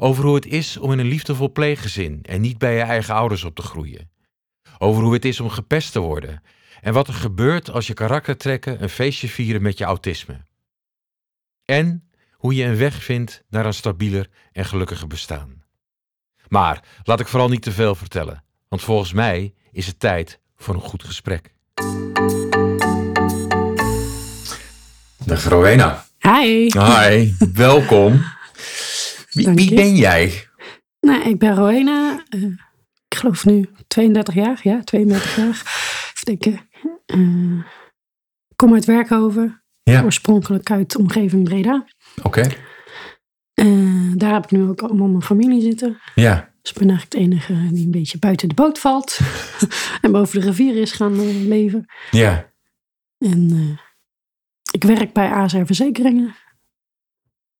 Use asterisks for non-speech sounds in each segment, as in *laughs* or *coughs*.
Over hoe het is om in een liefdevol pleeggezin en niet bij je eigen ouders op te groeien. Over hoe het is om gepest te worden en wat er gebeurt als je karaktertrekken een feestje vieren met je autisme. En hoe je een weg vindt naar een stabieler en gelukkiger bestaan. Maar laat ik vooral niet te veel vertellen, want volgens mij is het tijd voor een goed gesprek. Dag Rowena. Hi. Hi, welkom. Wie, ben jij? Nou, ik ben Rowena. eh, ik geloof nu 32 jaar. Ja, 32 jaar. Even denken. Eh, ik kom uit Werkhoven. Ja, Oorspronkelijk uit de omgeving Breda. oké. Eh, daar heb ik nu ook allemaal mijn familie zitten. Ja, Dus ik ben eigenlijk de enige die een beetje buiten de boot valt. *laughs* en boven de rivier is gaan leven. ja, En ik werk bij ASR Verzekeringen.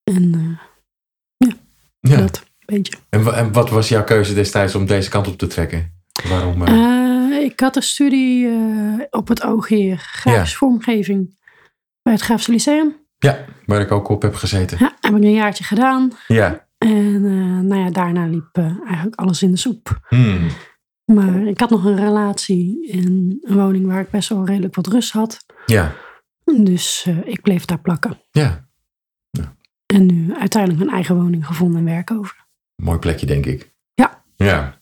En ja. dat, beetje. En, en wat was jouw keuze destijds om deze kant op te trekken? Waarom? eh, Eh, ik had een studie eh, op het oog hier, grafische vormgeving, bij het Grafische Lyceum. ja, waar ik ook op heb gezeten. Ja, heb ik een jaartje gedaan. Ja. En nou ja, daarna liep eigenlijk alles in de soep. Hmm. Maar ik had nog een relatie in een woning waar ik best wel redelijk wat rust had. Ja, Dus ik bleef daar plakken. ja. En nu uiteindelijk mijn eigen woning gevonden en werk over. Mooi plekje, denk ik. Ja. Ja.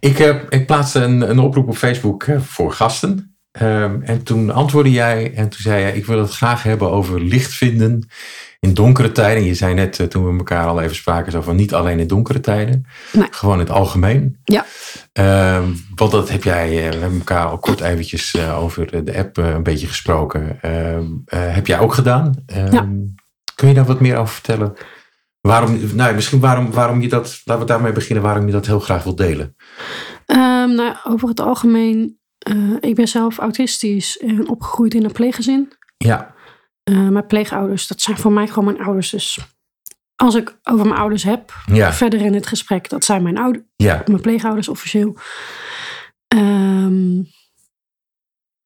Ik, eh, ik plaatste een, een oproep op Facebook eh, voor gasten. Ehm, en toen antwoordde jij en toen zei jij, ik wil het graag hebben over licht vinden in donkere tijden. Je zei net, eh, toen we elkaar al even spraken, zo van niet alleen in donkere tijden. Nee. Gewoon in het algemeen. Ja. Ehm, want dat heb jij, we hebben elkaar al kort eventjes over de app een beetje gesproken. Ehm, eh, heb jij ook gedaan? Ja. Kun je daar wat meer over vertellen? Waarom, nou, misschien waarom, waarom je dat, laten we daarmee beginnen, waarom je dat heel graag wilt delen. Ehm, nou, over het algemeen, eh, ik ben zelf autistisch en opgegroeid in een pleeggezin. Ja, Eh, mijn pleegouders, dat zijn voor mij gewoon mijn ouders. Dus als ik over mijn ouders heb, ja, verder in het gesprek, dat zijn mijn, ouder, ja, mijn pleegouders officieel. Ehm,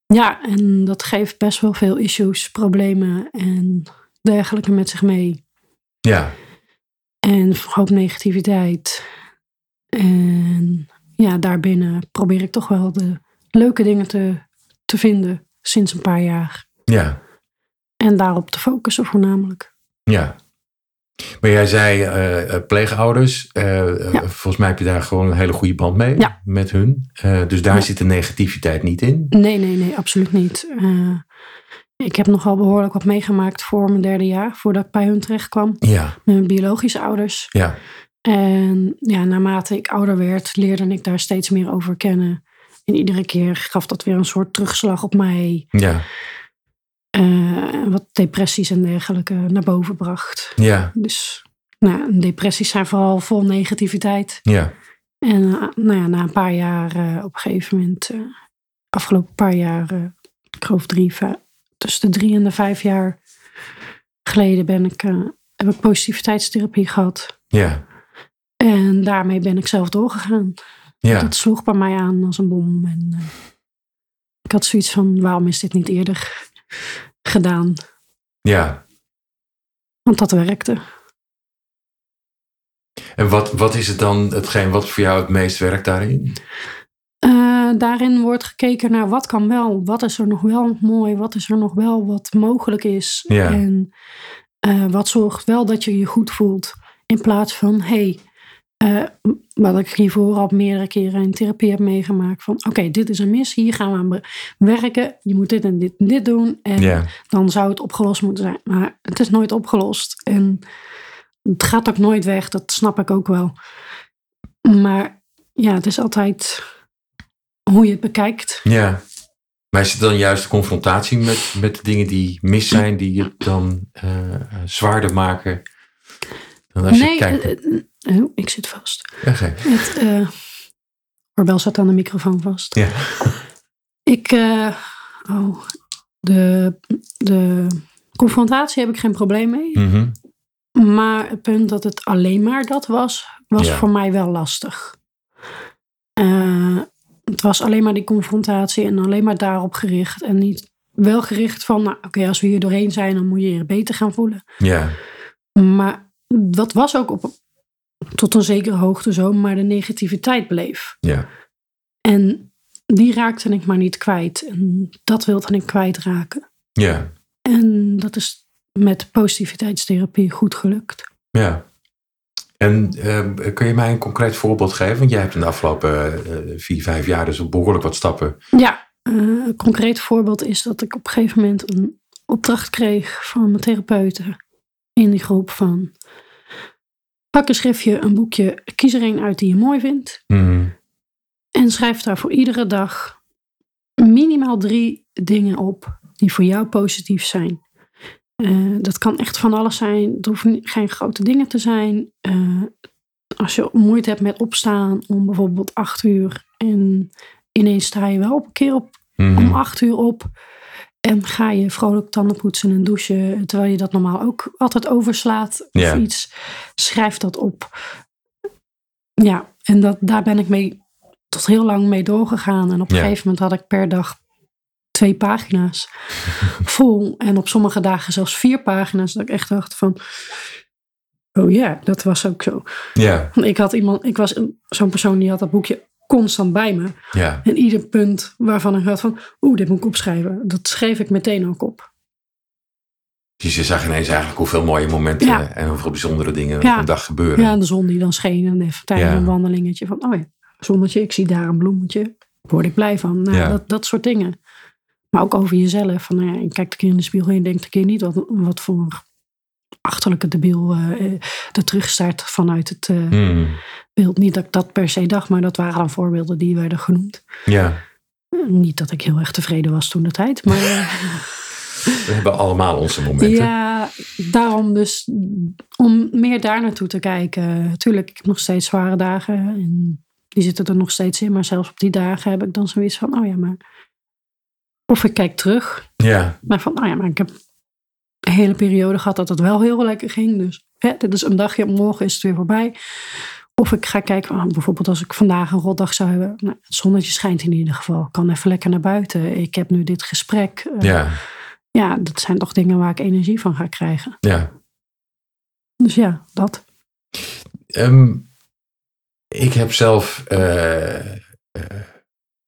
ja, en dat geeft best wel veel issues, problemen en dergelijke met zich mee. ja, En hoop negativiteit. En ja, daarbinnen probeer ik toch wel de leuke dingen te, te vinden sinds een paar jaar. ja, En daarop te focussen voornamelijk. ja. Maar jij zei eh, eh, pleegouders, eh, Ja. volgens mij heb je daar gewoon een hele goede band mee Ja. met hun. Dus daar Ja. zit de negativiteit niet in. Nee, nee, nee, absoluut niet. Ik heb nogal behoorlijk wat meegemaakt voor mijn derde jaar, voordat ik bij hun terecht kwam. Ja, Met mijn biologische ouders. ja, En ja, naarmate ik ouder werd, leerde ik daar steeds meer over kennen. En iedere keer gaf dat weer een soort terugslag op mij. ja, eh, wat depressies en dergelijke naar boven bracht. ja, Dus nou, depressies zijn vooral vol negativiteit. ja, En eh, nou ja, na een paar jaar, eh, op een gegeven moment, afgelopen paar jaar, ik geloof drie, vijf, tussen de drie en de vijf jaar geleden ben ik, eh, heb ik positiviteitstherapie gehad. ja, En daarmee ben ik zelf doorgegaan. ja, Dat sloeg bij mij aan als een bom. En eh, ik had zoiets van, waarom is dit niet eerder gedaan? ja. Want dat werkte. En wat, wat is het dan hetgeen wat voor jou het meest werkt daarin? Eh, daarin wordt gekeken naar wat kan wel, wat is er nog wel mooi, wat is er nog wel wat mogelijk is. Ja. En eh, wat zorgt wel dat je je goed voelt. In plaats van, hé, hey, eh, wat ik hiervoor al meerdere keren in therapie heb meegemaakt. Van oké, dit is een mis, hier gaan we aan werken. Je moet dit en dit en dit doen. En dan zou het opgelost moeten zijn. Maar het is nooit opgelost. En het gaat ook nooit weg, dat snap ik ook wel. Maar ja, het is altijd hoe je het bekijkt. ja. Maar is het dan juist de confrontatie met, met de dingen die mis zijn, die het dan eh, eh, zwaarder maken? Dan als je nee, kijkt. eh, oh, ik zit vast. Geen- Het oorbel zat aan de microfoon vast. ja. Ik, oh, de, de confrontatie heb ik geen probleem mee. Mhm. Maar het punt dat het alleen maar dat was, was Ja. voor mij wel lastig. Het was alleen maar die confrontatie en alleen maar daarop gericht. En niet wel gericht van, nou oké, als we hier doorheen zijn, dan moet je je beter gaan voelen. ja, Maar dat was ook op tot een zekere hoogte zo, maar de negativiteit bleef. Ja. En die raakte ik maar niet kwijt. En dat wilde ik kwijtraken. Ja. En dat is met positiviteitstherapie goed gelukt. Ja. En eh, kun je mij een concreet voorbeeld geven? Want jij hebt in de afgelopen eh, vier, vijf jaar dus behoorlijk wat stappen. Ja, eh, een concreet voorbeeld is dat ik op een gegeven moment een opdracht kreeg van mijn therapeuten in die groep van pak een schriftje, een boekje, kies er een uit die je mooi vindt Mhm. en schrijf daar voor iedere dag minimaal drie dingen op die voor jou positief zijn. Eh, dat kan echt van alles zijn. Het hoeven geen grote dingen te zijn. Eh, als je moeite hebt met opstaan om bijvoorbeeld acht uur en ineens sta je wel op een keer op Mhm. om acht uur op. En ga je vrolijk tanden poetsen en douchen. Terwijl je dat normaal ook altijd overslaat. Of iets. Schrijf dat op. Ja, en dat, daar ben ik mee tot heel lang mee doorgegaan. En op een gegeven moment had ik per dag twee pagina's vol. En op sommige dagen zelfs vier pagina's. Dat ik echt dacht van... Oh ja, dat was ook zo. Ja. Ik had iemand, ik was zo'n persoon die had dat boekje constant bij me. Ja. En ieder punt waarvan ik had van, oeh, dit moet ik opschrijven. Dat schreef ik meteen ook op. Dus je zag ineens eigenlijk hoeveel mooie momenten Ja. en hoeveel bijzondere dingen Ja. op een dag gebeuren. Ja, en de zon die dan scheen en even tijdens Ja. een wandelingetje van, oh ja, zonnetje, ik zie daar een bloemetje. Daar word ik blij van. Nou, dat, dat soort dingen. Maar ook over jezelf. Van, nou ja, je kijkt een keer in de spiegel en je denkt een keer niet wat, wat voor achterlijke debiel eh, er terugstaat vanuit het eh, Mhm. beeld. Niet dat ik dat per se dacht, maar dat waren dan voorbeelden die werden genoemd. Ja. Niet dat ik heel erg tevreden was toen de tijd, maar... *laughs* We hebben allemaal onze momenten. Ja, daarom dus om meer daar naartoe te kijken. Tuurlijk, ik heb nog steeds zware dagen en die zitten er nog steeds in. Maar zelfs op die dagen heb ik dan zoiets van, oh ja, maar... Of ik kijk terug, Ja. maar van, oh ja, maar ik heb een hele periode gehad dat het wel heel lekker ging. Dus hè, dit is een dagje, morgen is het weer voorbij. Of ik ga kijken, van, bijvoorbeeld als ik vandaag een rotdag zou hebben. Nou, het zonnetje schijnt in ieder geval. Ik kan even lekker naar buiten. Ik heb nu dit gesprek. Eh, Ja. ja, dat zijn toch dingen waar ik energie van ga krijgen. Ja. Dus ja, dat. Ehm, ik heb zelf eh,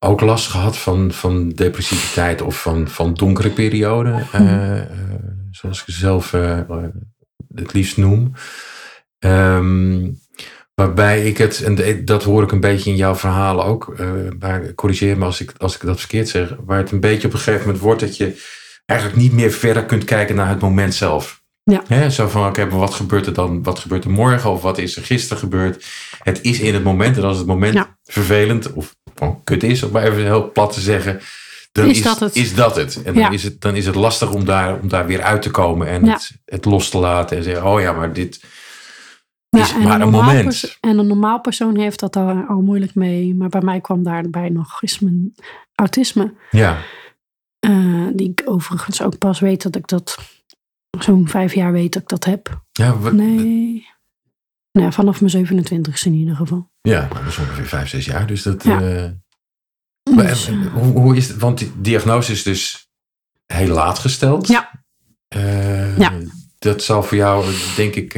ook last gehad van, van depressiviteit of van, van donkere perioden. eh, eh, zoals ik ze zelf eh, het liefst noem. Ehm, waarbij ik het, en dat hoor ik een beetje in jouw verhalen ook, maar corrigeer me als ik, als ik dat verkeerd zeg, waar het een beetje op een gegeven moment wordt dat je eigenlijk niet meer verder kunt kijken naar het moment zelf. Ja. Hè, zo van, oké, maar wat gebeurt er dan? Wat gebeurt er morgen? Of wat is er gisteren gebeurd? Het is in het moment. En als het moment Ja. vervelend of gewoon kut is, om maar even heel plat te zeggen, dan Is is, dat het. is dat het. En dan, Ja. is het, dan is het lastig om daar, om daar weer uit te komen en Ja. het, het los te laten. En zeggen, oh ja, maar dit Ja, is en maar een moment. en een normaal persoon heeft dat al, al moeilijk mee. Maar bij mij kwam daarbij nog eens mijn autisme. Ja, eh, die ik overigens ook pas weet dat ik dat zo'n vijf jaar weet dat ik dat heb. ja, wat, Nee. Nou, vanaf mijn 27ste in ieder geval. ja nou, dat is ongeveer vijf, zes jaar. Dus dat. Ja. eh, maar, Dus, en- eh, hoe, hoe is het? Want die diagnose is dus heel laat gesteld. Ja. Eh, Ja. Dat zal voor jou, denk ik,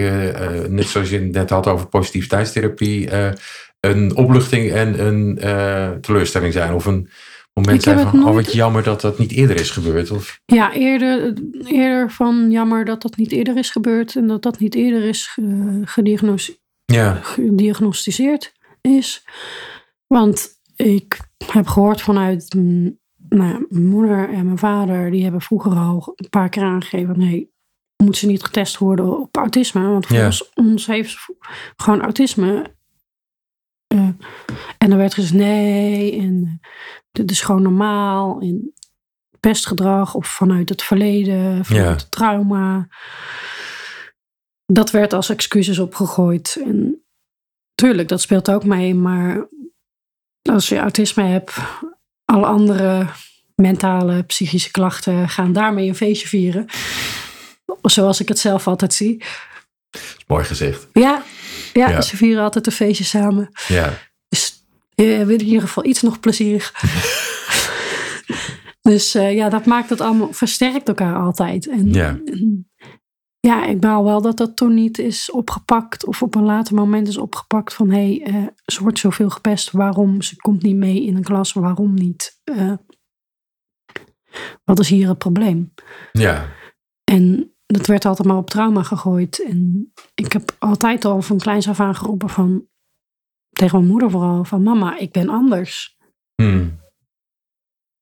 net zoals je het net had over positiviteitstherapie, een opluchting en een teleurstelling zijn. Of een moment zijn van, oh wat jammer dat dat niet eerder is gebeurd. Of, Ja, eerder, eerder van jammer dat dat niet eerder is gebeurd. En dat dat niet eerder is ge- gediagnosticeerd. ja, gediagnosticeerd is. Want ik heb gehoord vanuit nou, mijn moeder en mijn vader, die hebben vroeger al een paar keer aangegeven: nee, moet ze niet getest worden op autisme? Want volgens ons heeft ze gewoon autisme. En dan werd gezegd: nee, en eh, dit is gewoon normaal. En pestgedrag of vanuit het verleden, vanuit Ja. het trauma. Dat werd als excuses opgegooid. En tuurlijk, dat speelt ook mee. Maar als je autisme hebt, alle andere mentale, psychische klachten gaan daarmee een feestje vieren. Zoals ik het zelf altijd zie. Is mooi gezegd. Ja, ja, Ja. ze vieren altijd een feestje samen. Ja, Dus je wil in ieder geval iets nog plezierig. *laughs* dus eh, ja, dat maakt het allemaal, versterkt elkaar altijd. En, Ja. en ja, ik baal wel dat dat toen niet is opgepakt. Of op een later moment is opgepakt van... hé, hey, uh, ze wordt zoveel gepest. Waarom? Ze komt niet mee in een klas. Waarom niet? Uh, wat is hier het probleem? Ja. En dat werd altijd maar op trauma gegooid. En ik heb altijd al van kleins af aan geroepen van... tegen mijn moeder vooral, van mama, ik ben anders. Hmm.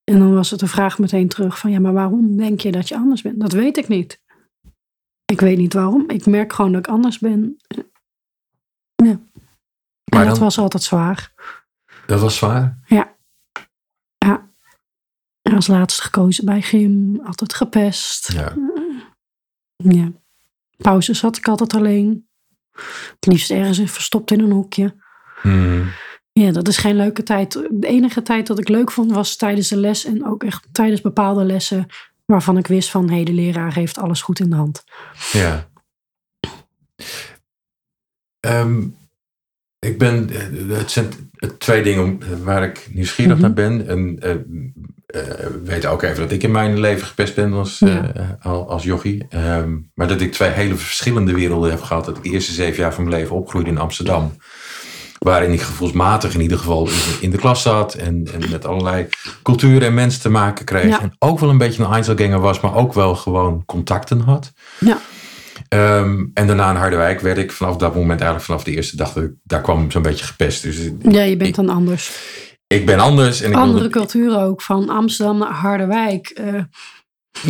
En dan was het de vraag meteen terug van... ja, maar waarom denk je dat je anders bent? Dat weet ik niet. Ik weet niet waarom. Ik merk gewoon dat ik anders ben. Ja. En Maar dat dan- was altijd zwaar. Dat was zwaar. Ja. Ja. En Als laatste gekozen bij gym. Altijd gepest. Ja. Ja. Pauzes had ik altijd alleen. Het liefst ergens verstopt in een hoekje. Hmm. Ja, dat is geen leuke tijd. De enige tijd dat ik leuk vond was tijdens de les. En ook echt tijdens bepaalde lessen. Waarvan ik wist van, hé, de leraar heeft alles goed in de hand. Ja. Ehm, ik ben, eh, het zijn twee dingen waar ik nieuwsgierig Mhm. naar ben. En eh, eh, weet ook even dat ik in mijn leven gepest ben als, Ja. eh, al- als jochie. Ehm, maar dat ik twee hele verschillende werelden heb gehad. Dat ik de eerste zeven jaar van mijn leven opgroeide in Amsterdam. Waarin ik gevoelsmatig in ieder geval in, de klas zat. En, en met allerlei culturen en mensen te maken kreeg. Ja. En ook wel een beetje een Einzelganger was. Maar ook wel gewoon contacten had. Ja. Ehm, en daarna in Harderwijk werd ik vanaf dat moment, eigenlijk vanaf de eerste dag, dat ik- daar kwam zo'n beetje gepest. Dus Ja, je bent Ik- dan anders. Ik ben anders. En ik Andere wilde, culturen ook, van Amsterdam naar Harderwijk. eh,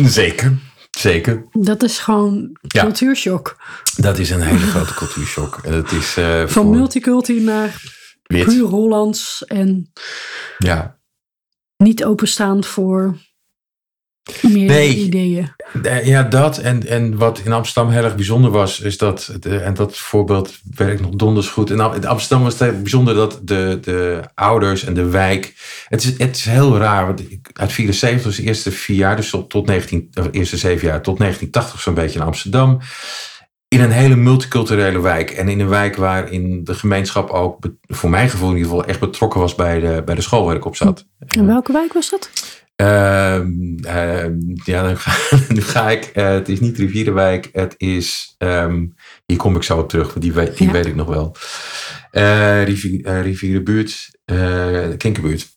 Zeker, zeker. dat is gewoon Ja. cultuurshock. Dat is een hele grote cultuurshock. En het is eh, Van voor multiculti naar wit. puur Hollands en Ja. niet openstaand voor meer Nee. ideeën. Eh, ja, dat. En, en wat in Amsterdam heel erg bijzonder was, is dat, de- en dat voorbeeld werkt nog donders goed. In Am- in Amsterdam was het bijzonder dat de, de ouders en de wijk. Het is, het is heel raar, want uit 74 was de eerste vier jaar, dus tot, tot 19, of eerste zeven jaar, tot 1980 zo'n beetje in Amsterdam. In een hele multiculturele wijk. En in een wijk waarin de gemeenschap ook, voor mijn gevoel in ieder geval, echt betrokken was bij de, bij de school waar ik op zat. En welke wijk was dat? Ehm, ehm, ja, nu ga, *laughs* nu ga ik. eh, het is niet Rivierenwijk. Het is. ehm, hier kom ik zo op terug, want die, weet, die Ja. weet ik nog wel. Eh rivier, eh, Rivierenbuurt. Kinkerbuurt.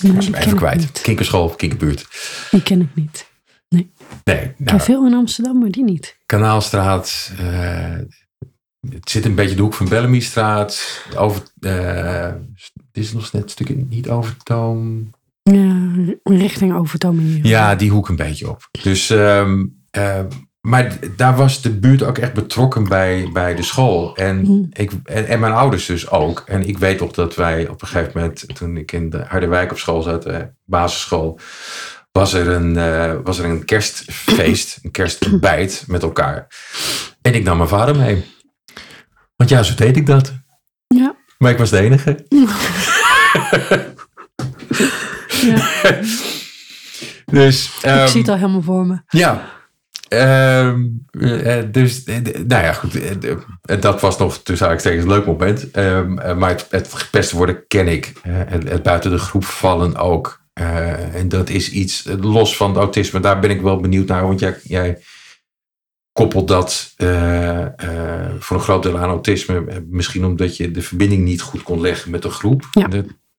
Nee, Ik was hem even kwijt. niet. Kinkerschool, Kinkerbuurt. Die ken ik niet. Nee, Ik nou, veel in Amsterdam, maar die niet. Kanaalstraat. het zit een beetje de hoek van Bellamystraat. Over, dit is nog net een stukje niet overtoom. Ja, richting Overtoom hier. Ja, die hoek een beetje op. Dus, ehm, eh, maar daar was de buurt ook echt betrokken bij, bij de school. En, Mhm. ik, en, en mijn ouders dus ook. En ik weet nog dat wij op een gegeven moment, toen ik in de Harderwijk op school zat, eh, basisschool, was er, een, eh, was er een kerstfeest, een kerstontbijt met elkaar. En ik nam mijn vader mee. Want ja, zo deed ik dat. Ja. Maar ik was de enige. Ja, *laughs* *laughs* Dus, ik ehm, zie het al helemaal voor me. Ja. Ehm, eh, dus, eh, nou ja, goed. eh, dat was nog tussen eigenlijk een leuk moment. Ehm, eh, maar het, het gepest worden ken ik. Het, het buiten de groep vallen ook. Eh, en dat is iets los van het autisme. Daar ben ik wel benieuwd naar. Want jij, jij koppelt dat eh, eh, voor een groot deel aan autisme. Misschien omdat je de verbinding niet goed kon leggen met de groep. Ja.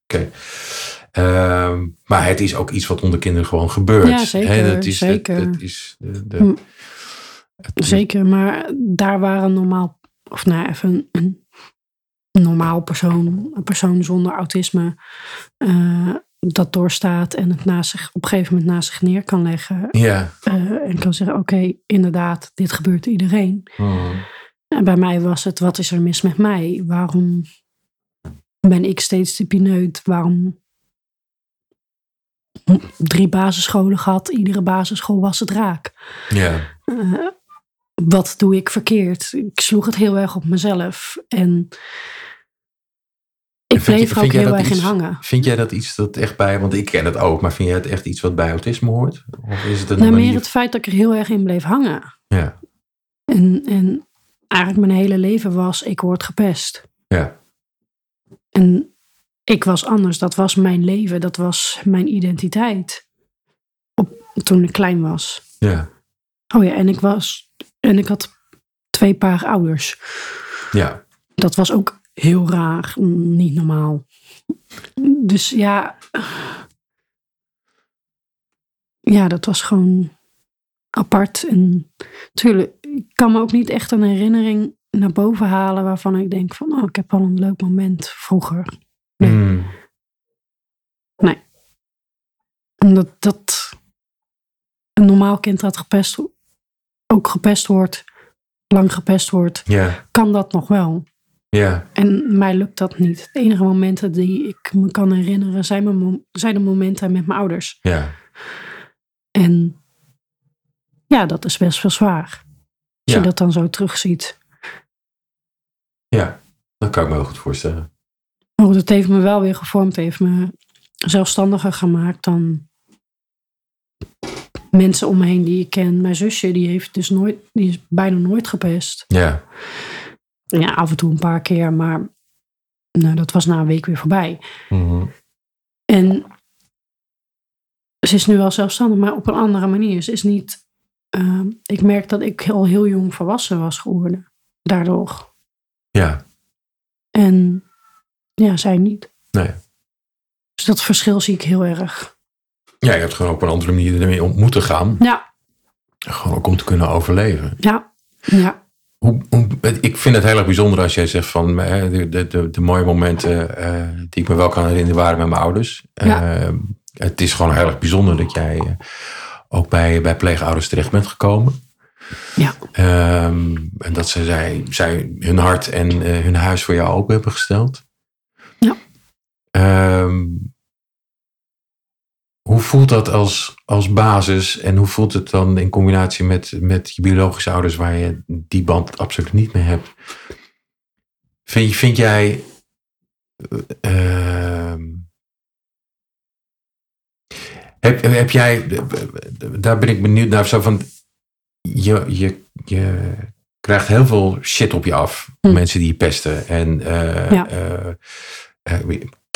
Oké. Ehm, maar het is ook iets wat onder kinderen gewoon gebeurt. Ja, zeker, dat is, zeker. Is de, de- Hm. het- Zeker, maar daar waren normaal, of nou even een, een normaal persoon, een persoon zonder autisme, eh, dat doorstaat en het naast zich, op een gegeven moment naast zich neer kan leggen. Ja. eh, en kan zeggen, oké, inderdaad, dit gebeurt iedereen. Hm. En bij mij was het, wat is er mis met mij? Waarom ben ik steeds de pineut? Waarom drie basisscholen gehad, iedere basisschool was het raak? Ja. Eh, wat doe ik verkeerd? Ik sloeg het heel erg op mezelf. En ik je- bleef er ook heel erg in hangen. Vind jij dat iets dat echt bij, want ik ken het ook, maar vind jij het echt iets wat bij autisme hoort? Of is het een Nou, meer manier? het feit dat ik er heel erg in bleef hangen. Ja. En, en eigenlijk mijn hele leven was, ik word gepest. Ja. En ik was anders. Dat was mijn leven. Dat was mijn identiteit. Op, toen ik klein was. Ja. Oh ja, en ik was... En ik had twee paar ouders. Ja. Dat was ook heel raar, niet normaal. Dus ja. Ja, dat was gewoon apart. En natuurlijk, ik kan me ook niet echt een herinnering naar boven halen waarvan ik denk van, oh, ik heb al een leuk moment vroeger. Nee. Mm. Omdat dat een normaal kind dat gepest, ook gepest wordt, lang gepest wordt, kan dat nog wel. Ja. En mij lukt dat niet. De enige momenten die ik me kan herinneren zijn, mijn zijn de momenten met mijn ouders. Ja. En ja, dat is best wel zwaar. Als Ja. je dat dan zo terugziet. Ja. Dat kan ik me heel goed voorstellen. Het heeft me wel weer gevormd. Het heeft me zelfstandiger gemaakt dan mensen om me heen die ik ken. Mijn zusje, die heeft dus nooit, die is bijna nooit gepest. Ja. Ja, af en toe een paar keer, maar nou, dat was na een week weer voorbij. Mhm. En ze is nu wel zelfstandig, maar op een andere manier. Ze is niet. eh, ik merk dat ik al heel jong volwassen was geworden. Daardoor. Ja. En ja, zij niet. Nee. Dus dat verschil zie ik heel erg. Ja, je hebt gewoon op een andere manier ermee om moeten gaan. Ja, Gewoon ook om te kunnen overleven. ja, ja. Hoe, hoe, ik vind het heel erg bijzonder als jij zegt van de, de, de, mooie momenten eh, die ik me wel kan herinneren waren met mijn ouders. Ja. Eh, het is gewoon heel erg bijzonder dat jij eh, ook bij, bij pleegouders terecht bent gekomen. Ja. Ehm, en dat ze zij, zij hun hart en hun huis voor jou open hebben gesteld. Ehm, hoe voelt dat als, als basis en hoe voelt het dan in combinatie met, met je biologische ouders waar je die band absoluut niet meer hebt? Vind, vind jij. eh, ehm, heb, heb jij. Daar ben ik benieuwd naar. Zo van, je, je, je krijgt heel veel shit op je af. Hm. Mensen die je pesten. En eh, Ja. eh,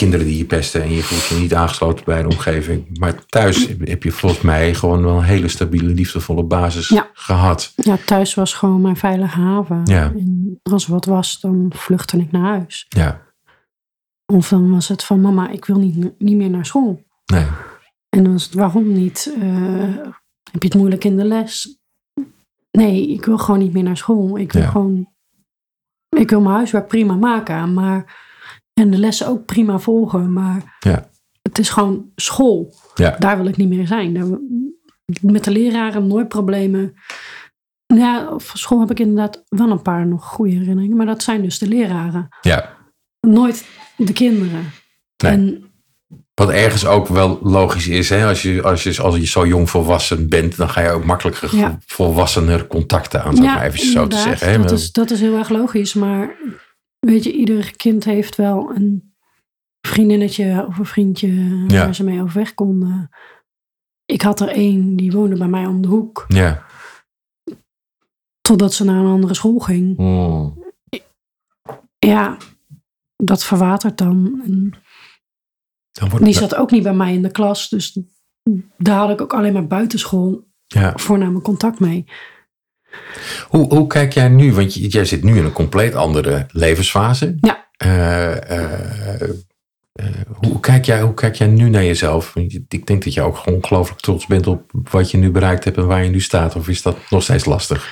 kinderen die je pesten. En je voelt je niet aangesloten bij de omgeving. Maar thuis heb je volgens mij gewoon wel een hele stabiele, liefdevolle basis Ja. gehad. Ja, thuis was gewoon mijn veilige haven. Ja. En als er wat was, dan vluchtte ik naar huis. Ja, Of dan was het van, mama, ik wil niet, niet meer naar school. nee. En dan was het, waarom niet? Eh, heb je het moeilijk in de les? Nee, ik wil gewoon niet meer naar school. Ik wil Ja. gewoon, ik wil mijn huiswerk prima maken, maar en de lessen ook prima volgen, maar Ja. het is gewoon school. Ja. Daar wil ik niet meer zijn. Daar, met de leraren nooit problemen. Ja, op school heb ik inderdaad wel een paar nog goede herinneringen, maar dat zijn dus de leraren, Ja. nooit de kinderen. Nee. En Wat ergens ook wel logisch is, hè? Als, je, als, je, als je zo jong volwassen bent, dan ga je ook makkelijker Ja. volwassener contacten aan, zou ik maar even zo te zeggen. Hè? Dat is, dat is heel erg logisch, maar weet je, ieder kind heeft wel een vriendinnetje of een vriendje Ja. waar ze mee overweg konden. Ik had er één, die woonde bij mij om de hoek, Ja. totdat ze naar een andere school ging. Mm. Ja, dat verwatert dan. En Dan wordt die zat ook niet bij mij in de klas, dus daar had ik ook alleen maar buitenschool ja. voornamelijk contact mee. Hoe, hoe kijk jij nu? Want jij zit nu in een compleet andere levensfase. Ja. Eh, eh, eh, hoe, kijk jij, hoe kijk jij nu naar jezelf? Ik denk dat je ook gewoon ongelooflijk trots bent op wat je nu bereikt hebt en waar je nu staat. Of is dat nog steeds lastig?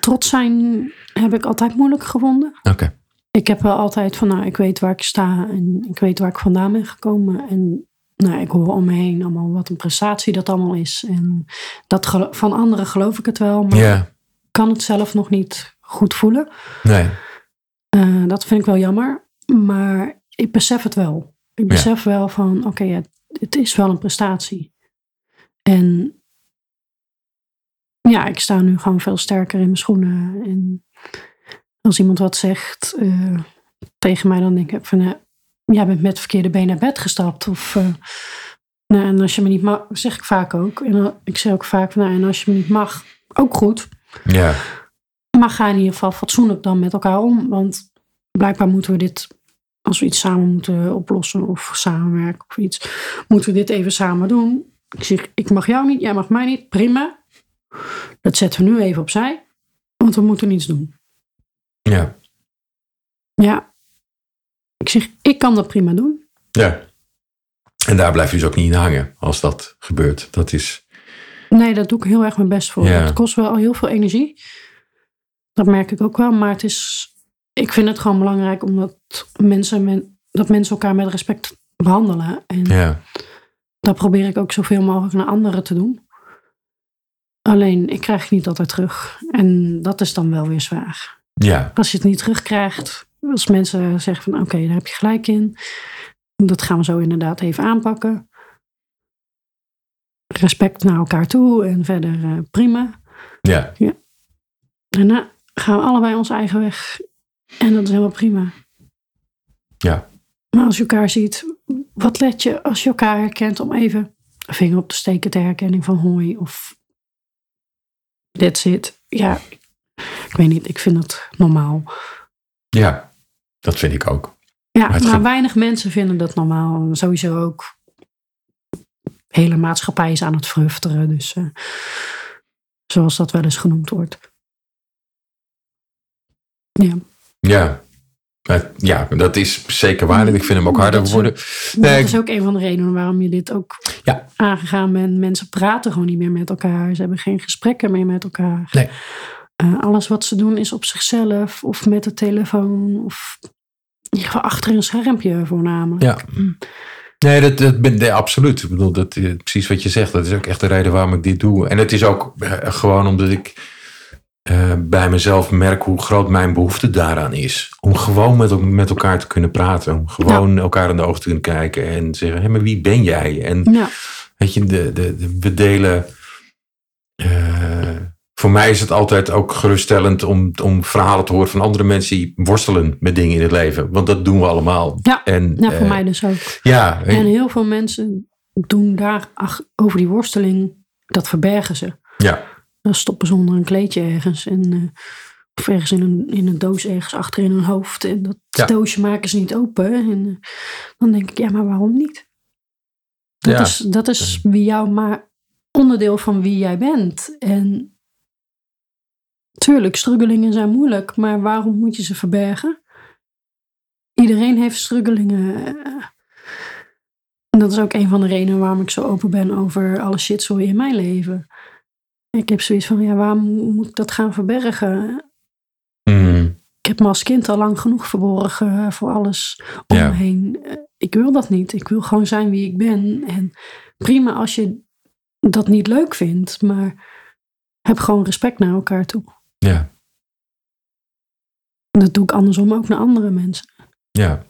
Trots zijn heb ik altijd moeilijk gevonden. Oké. Ik heb wel altijd van, nou, ik weet waar ik sta en ik weet waar ik vandaan ben gekomen. En nou, ik hoor om me heen allemaal wat een prestatie dat allemaal is. En dat van anderen geloof ik het wel, maar Ja. Ik kan het zelf nog niet goed voelen. Nee. Eh, dat vind ik wel jammer, maar ik besef het wel. Ik besef wel van, oké, ja, het is wel een prestatie. En ja, ik sta nu gewoon veel sterker in mijn schoenen. En als iemand wat zegt eh, tegen mij, dan denk ik van, eh, jij bent met het verkeerde been naar bed gestapt. Of, eh, nou, en als je me niet mag, zeg ik vaak ook. En ik zeg ook vaak van, nou, en als je me niet mag, ook goed. Ja. Maar ga in ieder geval fatsoenlijk dan met elkaar om. Want blijkbaar moeten we dit, als we iets samen moeten oplossen of samenwerken of iets, moeten we dit even samen doen. Ik zeg, ik mag jou niet, jij mag mij niet, prima. Dat zetten we nu even opzij. Want we moeten iets doen. Ja. Ja. Ik zeg, ik kan dat prima doen. Ja. En daar blijf je dus ook niet in hangen als dat gebeurt. Dat is. Nee, dat doe ik heel erg mijn best voor. Ja. Het kost wel al heel veel energie. Dat merk ik ook wel. Maar het is, ik vind het gewoon belangrijk omdat mensen, men- dat mensen elkaar met respect behandelen. En Ja. dat probeer ik ook zoveel mogelijk naar anderen te doen. Alleen, ik krijg het niet altijd terug. En dat is dan wel weer zwaar. Ja. Als je het niet terugkrijgt, als mensen zeggen van oké, daar heb je gelijk in. Dat gaan we zo inderdaad even aanpakken. Respect naar elkaar toe en verder eh, prima. Ja. Daarna gaan we allebei onze eigen weg. En dat is helemaal prima. Ja. Maar als je elkaar ziet, wat let je als je elkaar herkent om even een vinger op te steken ter herkenning van hoi of that's it. Ja, ik weet niet, ik vind dat normaal. Ja. Dat vind ik ook. Ja, Maar maar, weinig mensen vinden dat normaal. Sowieso ook. Hele maatschappij is aan het frufteren. Dus eh, zoals dat wel eens genoemd wordt. Ja, Ja. Maar ja, dat is zeker waar. En ik vind hem ook harder Dat is worden. dat Nee, is ook een van de redenen waarom je dit ook Ja. aangegaan bent. Mensen praten gewoon niet meer met elkaar. Ze hebben geen gesprekken meer met elkaar. Nee. Eh, alles wat ze doen is op zichzelf of met de telefoon of achter een schermpje voornamelijk. Ja. Nee, dat, dat ben, nee, absoluut. Ik bedoel, dat, eh, precies wat je zegt. Dat is ook echt de reden waarom ik dit doe. En het is ook eh, gewoon omdat ik eh, bij mezelf merk hoe groot mijn behoefte daaraan is. Om gewoon met, met elkaar te kunnen praten. Om gewoon elkaar in de ogen te kunnen kijken en zeggen: hé, maar wie ben jij? En Ja. weet je, de, de, de, we delen. Voor mij is het altijd ook geruststellend om, om verhalen te horen van andere mensen die worstelen met dingen in het leven. Want dat doen we allemaal. Ja, en, Ja, voor eh, mij dus ook. Ja, En heel veel mensen doen daar ach, over die worsteling, dat verbergen ze. ja, Dan stoppen ze onder een kleedje ergens. En, eh, of ergens in een, in een doos ergens achter in hun hoofd. En dat Ja. doosje maken ze niet open. En eh, dan denk ik, ja, maar waarom niet? Dat Ja. is, dat is wie jou maar onderdeel van wie jij bent. En tuurlijk, struggelingen zijn moeilijk. Maar waarom moet je ze verbergen? Iedereen heeft struggelingen. En dat is ook een van de redenen waarom ik zo open ben over alle shitzooi in mijn leven. Ik heb zoiets van, ja, waarom moet ik dat gaan verbergen? Mhm. Ik heb me als kind al lang genoeg verborgen voor alles om Ja. me heen. Ik wil dat niet. Ik wil gewoon zijn wie ik ben. En prima als je dat niet leuk vindt, maar heb gewoon respect naar elkaar toe. Ja, En dat doe ik andersom ook naar andere mensen. ja.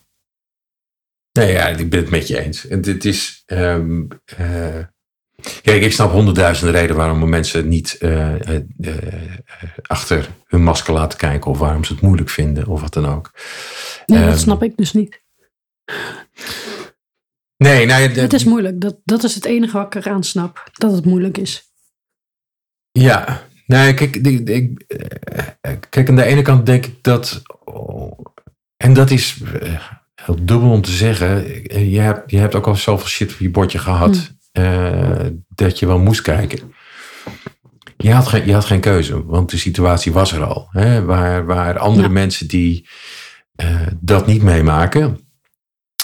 Nee, ja, ik ben het met je eens. En dit is. ehm, eh, kijk, ik snap honderdduizenden redenen waarom mensen niet eh, eh, achter hun masker laten kijken. Of waarom ze het moeilijk vinden, of wat dan ook. Nee, Ehm, dat snap ik dus niet. Nee, nou, Het is moeilijk. Dat, dat is het enige wat ik eraan snap. Dat het moeilijk is. Ja, nee, kijk, ik, ik, eh, kijk, aan de ene kant denk ik dat, en dat is eh, heel dubbel om te zeggen, eh, je hebt, je hebt ook al zoveel shit op je bordje gehad, eh, dat je wel moest kijken. Je had, geen, je had geen keuze, want de situatie was er al. Hè, waar, waar andere Ja. mensen die dat niet meemaken,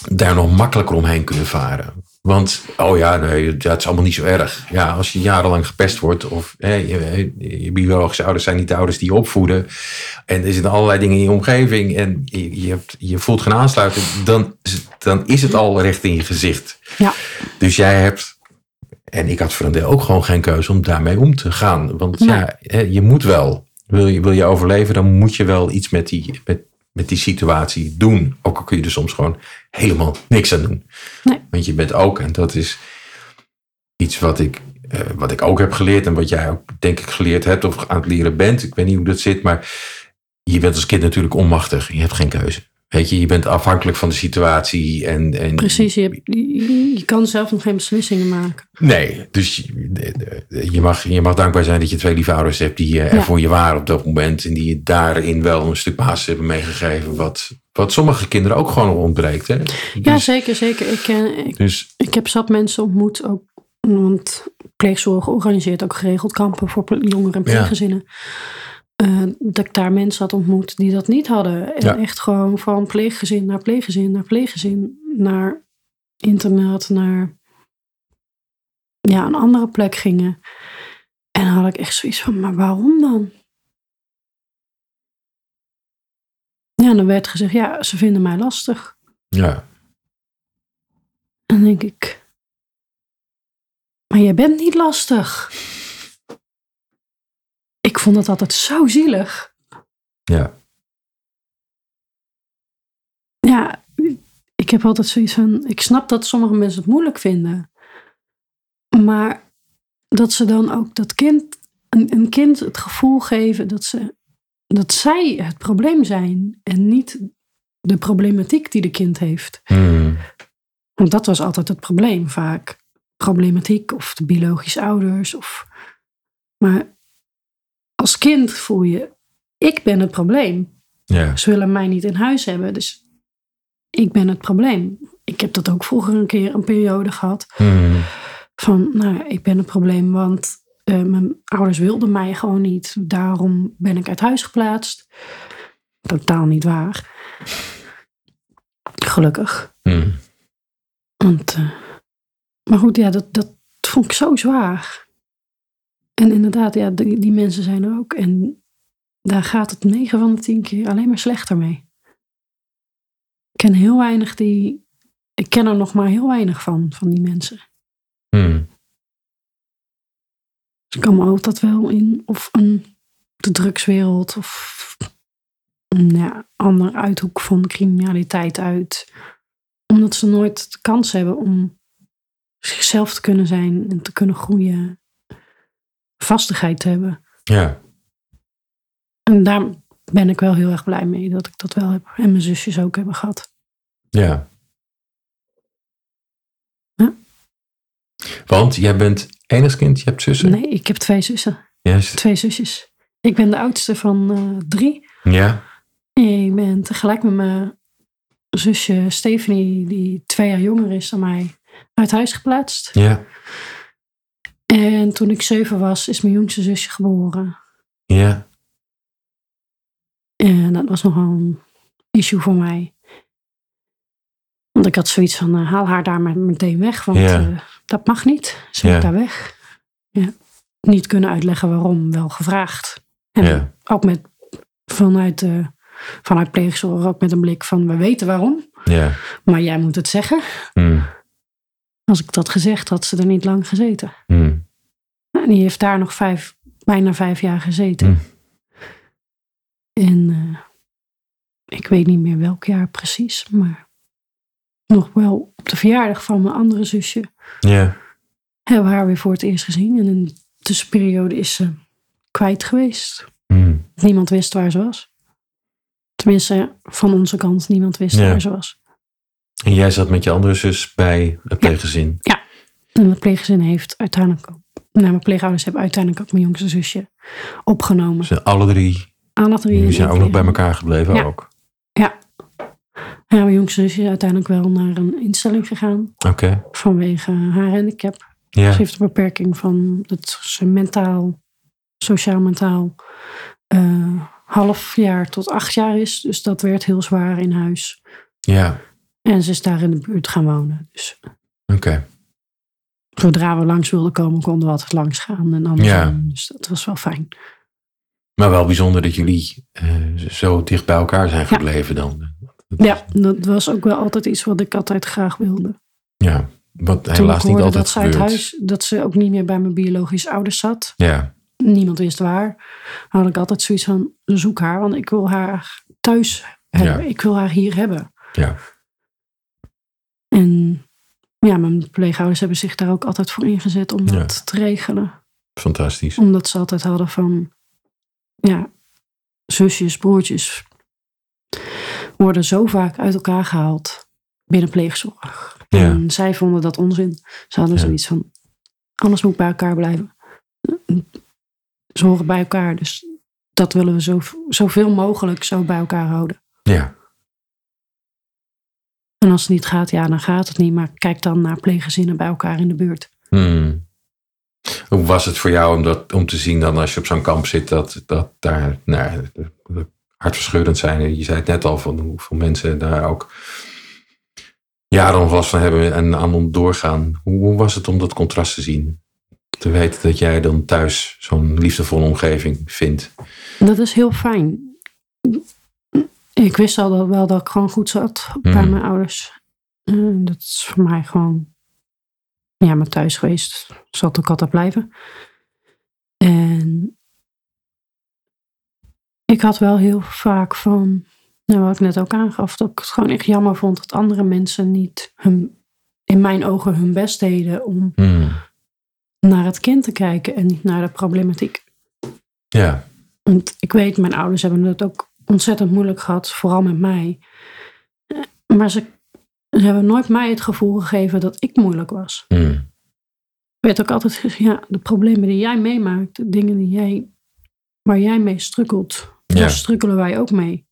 daar nog makkelijker omheen kunnen varen. Want, oh ja, nee, dat is allemaal niet zo erg. Ja, als je jarenlang gepest wordt, of hè, je, je biologische ouders zijn niet de ouders die je opvoeden. En er zitten allerlei dingen in je omgeving en je, je, hebt, je voelt geen aansluiting, dan, is- dan is het al recht in je gezicht. Ja. Dus jij hebt, en ik had voor een deel ook gewoon geen keuze om daarmee om te gaan. Want ja, hè, je moet wel. Wil je, wil je overleven, dan moet je wel iets met die, met, met die situatie doen. Ook al kun je er soms gewoon helemaal niks aan doen. Nee. Want je bent ook, en dat is iets wat ik, eh, wat ik ook heb geleerd en wat jij ook denk ik geleerd hebt of aan het leren bent. Ik weet niet hoe dat zit, maar je bent als kind natuurlijk onmachtig. Je hebt geen keuze. Weet je, je bent afhankelijk van de situatie. En, en Precies, je, hebt- je, kan zelf nog geen beslissingen maken. Nee, dus je, je mag, je mag dankbaar zijn dat je twee lieve ouders hebt die eh, er Ja. voor je waren op dat moment. En die je daarin wel een stuk basis hebben meegegeven. Wat, wat sommige kinderen ook gewoon ontbreekt. Hè? Ja, Dus, zeker, zeker. Ik, ken, ik, dus ik heb zat mensen ontmoet, ook, want pleegzorg organiseert ook geregeld kampen voor jongeren en Ja. Eh, dat ik daar mensen had ontmoet die dat niet hadden. En Ja. echt gewoon van pleeggezin naar pleeggezin naar pleeggezin. Naar internaat, naar ja, een andere plek gingen. En dan had ik echt zoiets van, maar waarom dan? Ja, en dan werd gezegd, ja, ze vinden mij lastig. Ja. En dan denk ik, maar jij bent niet lastig. Ik vond het altijd zo zielig. Ja. Ja, ik heb altijd zoiets van, ik snap dat sommige mensen het moeilijk vinden. Maar dat ze dan ook dat kind, een, een kind het gevoel geven dat, ze, dat zij het probleem zijn. En niet de problematiek die de kind heeft. Hmm. Want dat was altijd het probleem vaak. Problematiek of de biologische ouders. Of... Maar als kind voel je, ik ben het probleem. Ja. Ze willen mij niet in huis hebben, dus ik ben het probleem. Ik heb dat ook vroeger een keer een periode gehad. Hmm. Van, nou, ik ben het probleem, want eh, mijn ouders wilden mij gewoon niet. Daarom ben ik uit huis geplaatst. Totaal niet waar. Gelukkig. Hmm. Want, eh, maar goed, ja, dat, dat vond ik zo zwaar. En inderdaad, ja, die, die mensen zijn er ook. En daar gaat het 9 van de 10 keer alleen maar slechter mee. Ik ken heel weinig die. Ik ken er nog maar heel weinig van, van die mensen. Hmm. Dus ik kan me altijd wel in of een de drugswereld of een ja, ander uithoek van criminaliteit uit. Omdat ze nooit de kans hebben om zichzelf te kunnen zijn en te kunnen groeien. Vastigheid te hebben. Ja. En daar ben ik wel heel erg blij mee dat ik dat wel heb. En mijn zusjes ook hebben gehad. Ja. Ja. Want jij bent enigskind, je hebt zussen? Nee, ik heb twee zussen. Yes. Twee zusjes. Ik ben de oudste van eh, drie. Ja. Ik ben tegelijk met mijn zusje Stephanie, die twee jaar jonger is dan mij, uit huis geplaatst. Ja. En toen ik zeven was, is mijn jongste zusje geboren. Ja. En dat was nogal een issue voor mij. Want ik had zoiets van, eh, haal haar daar maar meteen weg, want Ja. eh, dat mag niet. Ze Ja. moet daar weg. Ja. Niet kunnen uitleggen waarom, wel gevraagd. En Ja. ook met, vanuit, de vanuit pleegzorg, ook met een blik van, we weten waarom. Ja. Maar jij moet het zeggen. Hmm. Als ik dat gezegd had, ze er niet lang gezeten. Hmm. En die heeft daar nog vijf, bijna vijf jaar gezeten. Hm. En eh, ik weet niet meer welk jaar precies, maar nog wel op de verjaardag van mijn andere zusje Ja. hebben we haar weer voor het eerst gezien. En in de tussenperiode is ze kwijt geweest. Hmm. Niemand wist waar ze was. Tenminste, van onze kant, niemand wist Ja. waar ze was. En jij zat met je andere zus bij het pleeggezin. En het pleeggezin heeft uiteindelijk ook, nou, mijn pleegouders hebben uiteindelijk ook mijn jongste zusje opgenomen. Ze alle drie, Alle drie in zijn ook nog bij elkaar gebleven Ja. ook. Ja. Ja, mijn jongste zusje is uiteindelijk wel naar een instelling gegaan Oké. vanwege haar handicap. Ja. Ze heeft een beperking van dat ze mentaal, sociaal-mentaal, eh, half jaar tot acht jaar is. Dus dat werd heel zwaar in huis. Ja. En ze is daar in de buurt gaan wonen. Dus Oké. Zodra we langs wilden komen, konden we altijd langs gaan. En andersom. Ja. Dus dat was wel fijn. Maar wel bijzonder dat jullie eh, zo dicht bij elkaar zijn gebleven dan. Dat Ja, dat was ook wel altijd iets wat ik altijd graag wilde. Ja. Wat Toen helaas niet altijd dat ze uit gebeurt. huis, dat ze ook niet meer bij mijn biologische ouders zat. Ja. Niemand wist waar. Had ik altijd zoiets van, zoek haar, want ik wil haar thuis hebben. Ja. Ik wil haar hier hebben. Ja. En ja, mijn pleegouders hebben zich daar ook altijd voor ingezet om Ja. dat te regelen. Fantastisch. Omdat ze altijd hadden van, ja, zusjes, broertjes worden zo vaak uit elkaar gehaald binnen pleegzorg. Ja. En zij vonden dat onzin. Ze hadden Ja. zoiets van, alles moet bij elkaar blijven. Ze horen bij elkaar, dus dat willen we zo, zoveel mogelijk zo bij elkaar houden. Ja. En als het niet gaat, ja, dan gaat het niet. Maar kijk dan naar pleeggezinnen bij elkaar in de buurt. Hmm. Hoe was het voor jou om, dat, om te zien dan als je op zo'n kamp zit dat, dat daar nou, hartverscheurend zijn? Je zei het net al van hoeveel mensen daar ook jaren last van hebben en aan doorgaan. Hoe, hoe was het om dat contrast te zien? Te weten dat jij dan thuis zo'n liefdevolle omgeving vindt. Dat is heel fijn. Ik wist al dat, wel dat ik gewoon goed zat bij Mhm. mijn ouders. Eh, dat is voor mij gewoon ja, mijn thuis geweest. Zal het ook altijd blijven. En ik had wel heel vaak van, nou, wat ik net ook aangaf, dat ik het gewoon echt jammer vond dat andere mensen niet hun, in mijn ogen hun best deden om Hmm. naar het kind te kijken en niet naar de problematiek. Ja, Want ik weet, mijn ouders hebben het ook ontzettend moeilijk gehad, vooral met mij. Eh, Maar ze, ze hebben nooit mij het gevoel gegeven dat ik moeilijk was. Ik weet ook altijd, gezegd, *laughs* ja, de problemen die jij meemaakt, de dingen die jij, waar jij mee strukkelt, Ja. daar strukkelen wij ook mee.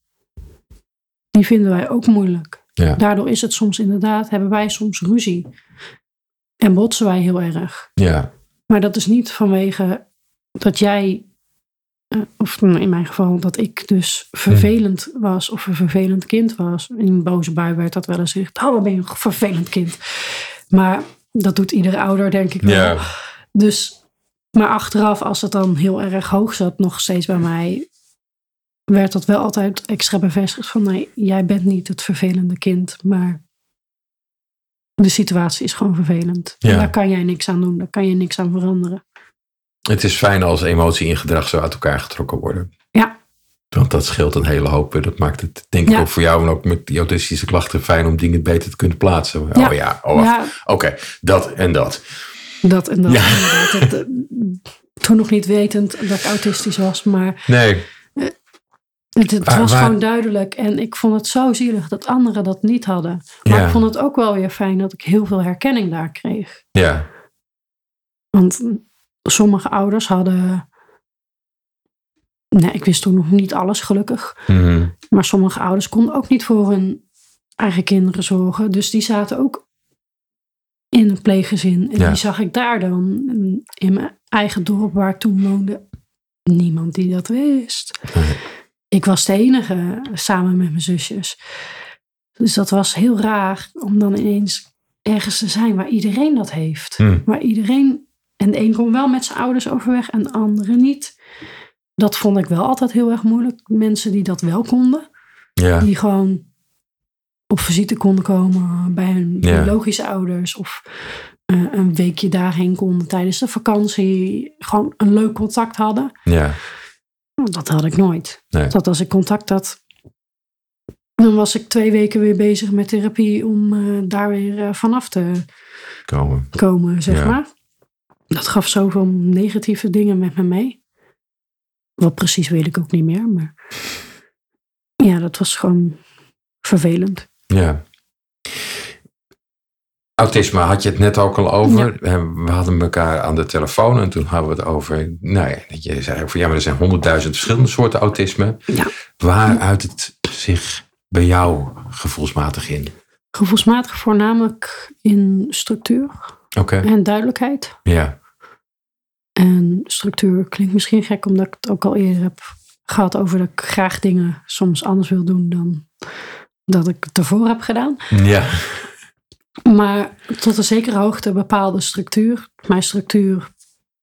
Die vinden wij ook moeilijk. Ja. Daardoor is het soms inderdaad, hebben wij soms ruzie. En botsen wij heel erg. ja, Maar dat is niet vanwege dat jij, eh, of in mijn geval dat ik dus vervelend was of een vervelend kind was. In een boze bui werd dat wel eens gezegd, oh wat ben je een vervelend kind. Maar dat doet iedere ouder denk ik wel. ja, Dus, maar achteraf als het dan heel erg hoog zat, nog steeds bij mij, werd dat wel altijd extra bevestigd van nee, jij bent niet het vervelende kind, maar de situatie is gewoon vervelend. Ja. En daar kan jij niks aan doen, daar kan je niks aan veranderen. Het is fijn als emotie en gedrag zo uit elkaar getrokken worden. Ja. Want dat scheelt een hele hoop. En Dat maakt het, denk ik, Ja. ook voor jou en ook met die autistische klachten fijn om dingen beter te kunnen plaatsen. Oh Ja. oh. Ja, oké, dat en dat. dat en dat. Ja. inderdaad. Het, eh, toen nog niet wetend dat ik autistisch was, maar Nee, het, het Waar- was waar- gewoon duidelijk. En ik vond het zo zielig dat anderen dat niet hadden. Maar ik vond het ook wel weer fijn dat ik heel veel herkenning daar kreeg. ja, Want sommige ouders hadden. Nee, ik wist toen nog niet alles gelukkig. Mhm. Maar sommige ouders konden ook niet voor hun eigen kinderen zorgen. Dus die zaten ook in een pleeggezin. En Ja. die zag ik daar dan. In mijn eigen dorp waar ik toen woonde. Niemand die dat wist. Nee. Ik was de enige samen met mijn zusjes. Dus dat was heel raar om dan ineens ergens te zijn waar iedereen dat heeft. Hm. Waar iedereen. En de een kon wel met zijn ouders overweg en de andere niet. Dat vond ik wel altijd heel erg moeilijk. Mensen die dat wel konden. ja, Die gewoon op visite konden komen bij hun Ja. biologische ouders. Of eh, een weekje daarheen konden tijdens de vakantie. Gewoon een leuk contact hadden. ja, Dat had ik nooit. Nee. Dat als ik contact had, dan was ik twee weken weer bezig met therapie om eh, daar weer eh, vanaf te komen. komen, zeg Ja. maar. Dat gaf zoveel negatieve dingen met me mee. Wat precies weet ik ook niet meer, maar ja, dat was gewoon vervelend. Ja. Autisme had je het net ook al over. We hadden elkaar aan de telefoon en toen hadden we het over. Nou ja, dat je zei ook van ja, maar er zijn honderdduizend verschillende soorten autisme. Ja. Waar uit het zich bij jou gevoelsmatig in? Gevoelsmatig voornamelijk in structuur En duidelijkheid. Ja. En structuur klinkt misschien gek, omdat ik het ook al eerder heb gehad over dat ik graag dingen soms anders wil doen dan dat ik het ervoor heb gedaan. Ja. Maar tot een zekere hoogte bepaalde structuur. Mijn structuur,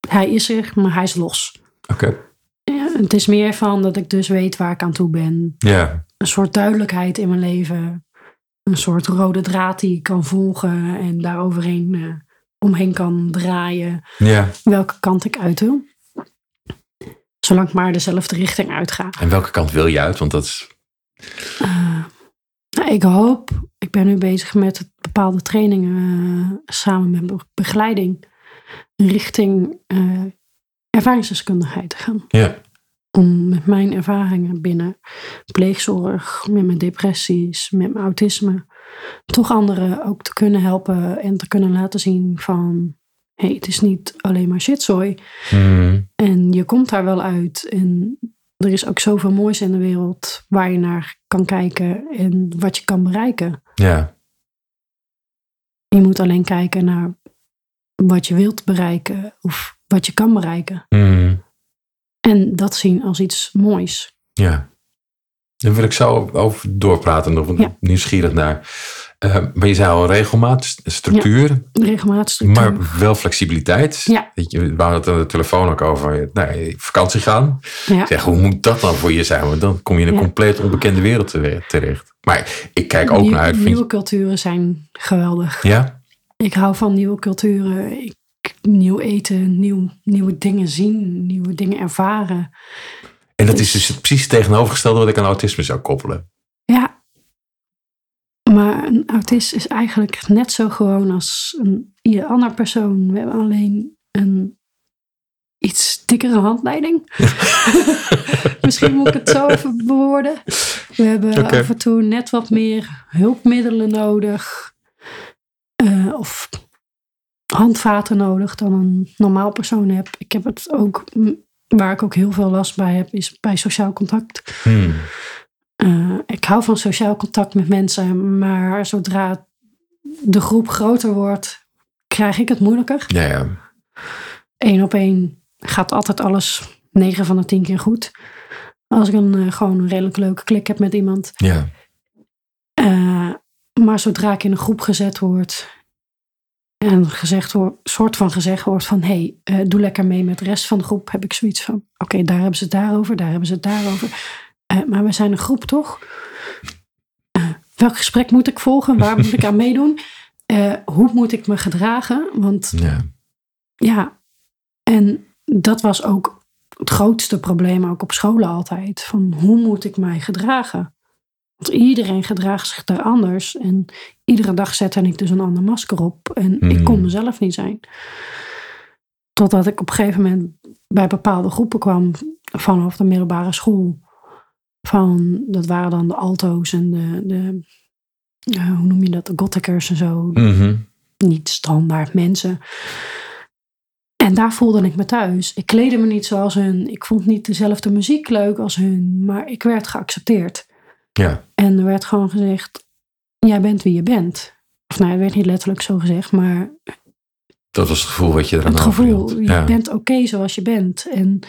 hij is er, maar hij is los. Oké. Ja, het is meer van dat ik dus weet waar ik aan toe ben. Ja. Een soort duidelijkheid in mijn leven. Een soort rode draad die ik kan volgen en daar overheen eh, omheen kan draaien. Ja. Welke kant ik uit wil. Zolang ik maar dezelfde richting uitga. En welke kant wil je uit? Want dat is. Eh, nou, ik hoop, ik ben nu bezig met het bepaalde trainingen eh, samen met be- begeleiding richting eh, ervaringsdeskundigheid te gaan. Ja. Om met mijn ervaringen binnen pleegzorg, met mijn depressies, met mijn autisme, toch anderen ook te kunnen helpen en te kunnen laten zien van, hé, hey, het is niet alleen maar shitzooi. Mhm. En je komt daar wel uit. En er is ook zoveel moois in de wereld waar je naar kan kijken en wat je kan bereiken. Ja. Je moet alleen kijken naar wat je wilt bereiken of wat je kan bereiken. Mhm. En dat zien als iets moois. Ja. Daar wil ik zo over doorpraten nog, Ja. nieuwsgierig naar. Eh, maar je zei al regelmaat, st- structuur, Regelmatig structuur. maar wel flexibiliteit. Ja. Je, we hadden het aan de telefoon ook over nou, vakantie gaan. ja. Zeg, hoe moet dat dan voor je zijn? Want dan kom je in een compleet onbekende wereld te- terecht. Maar ik kijk ook naar uit. nieuwe culturen zijn geweldig. ja? Ik hou van nieuwe culturen. Ik, nieuw eten, nieuw, nieuwe dingen zien, nieuwe dingen ervaren. En dat is dus precies het tegenovergestelde wat ik aan autisme zou koppelen. Ja. Maar een autist is eigenlijk net zo gewoon als een ieder ander persoon. We hebben alleen een iets dikkere handleiding. *laughs* Misschien moet ik het zo even bewoorden. We hebben af en toe net wat meer hulpmiddelen nodig. Eh, of handvaten nodig dan een normaal persoon heb. Ik heb het ook, waar ik ook heel veel last bij heb, is bij sociaal contact. Hmm. Eh, ik hou van sociaal contact met mensen, maar zodra de groep groter wordt, krijg ik het moeilijker. Ja, ja. Eén op één gaat altijd alles 9 van de 10 keer goed. Als ik een, eh, gewoon een redelijk leuke klik heb met iemand. ja. Eh, maar zodra ik in een groep gezet word en gezegd wordt, soort van gezegd wordt van hé, hey, eh, doe lekker mee met de rest van de groep, heb ik zoiets van oké, daar hebben ze het daarover, daar hebben ze het daarover. Eh, maar we zijn een groep toch? Eh, welk gesprek moet ik volgen? Waar moet ik aan meedoen? *laughs* Hoe moet ik me gedragen? Want ja. ja, en dat was ook het grootste probleem ook op scholen altijd. Van hoe moet ik mij gedragen? Want iedereen gedraagt zich daar anders. En iedere dag zette ik dus een ander masker op. En ik kon Hmm. mezelf niet zijn. Totdat ik op een gegeven moment bij bepaalde groepen kwam vanaf de middelbare school. Van, dat waren dan de alto's en de, de eh, hoe noem je dat, de gothickers en zo Mhm. niet standaard mensen. En daar voelde ik me thuis. Ik kleedde me niet zoals hun. Ik vond niet dezelfde muziek leuk als hun. Maar ik werd geaccepteerd. Ja. En er werd gewoon gezegd: Jij bent wie je bent. Of nou, het werd niet letterlijk zo gezegd, maar Dat was het gevoel wat je eraan het gevoel: je Ja. bent oké zoals je bent. En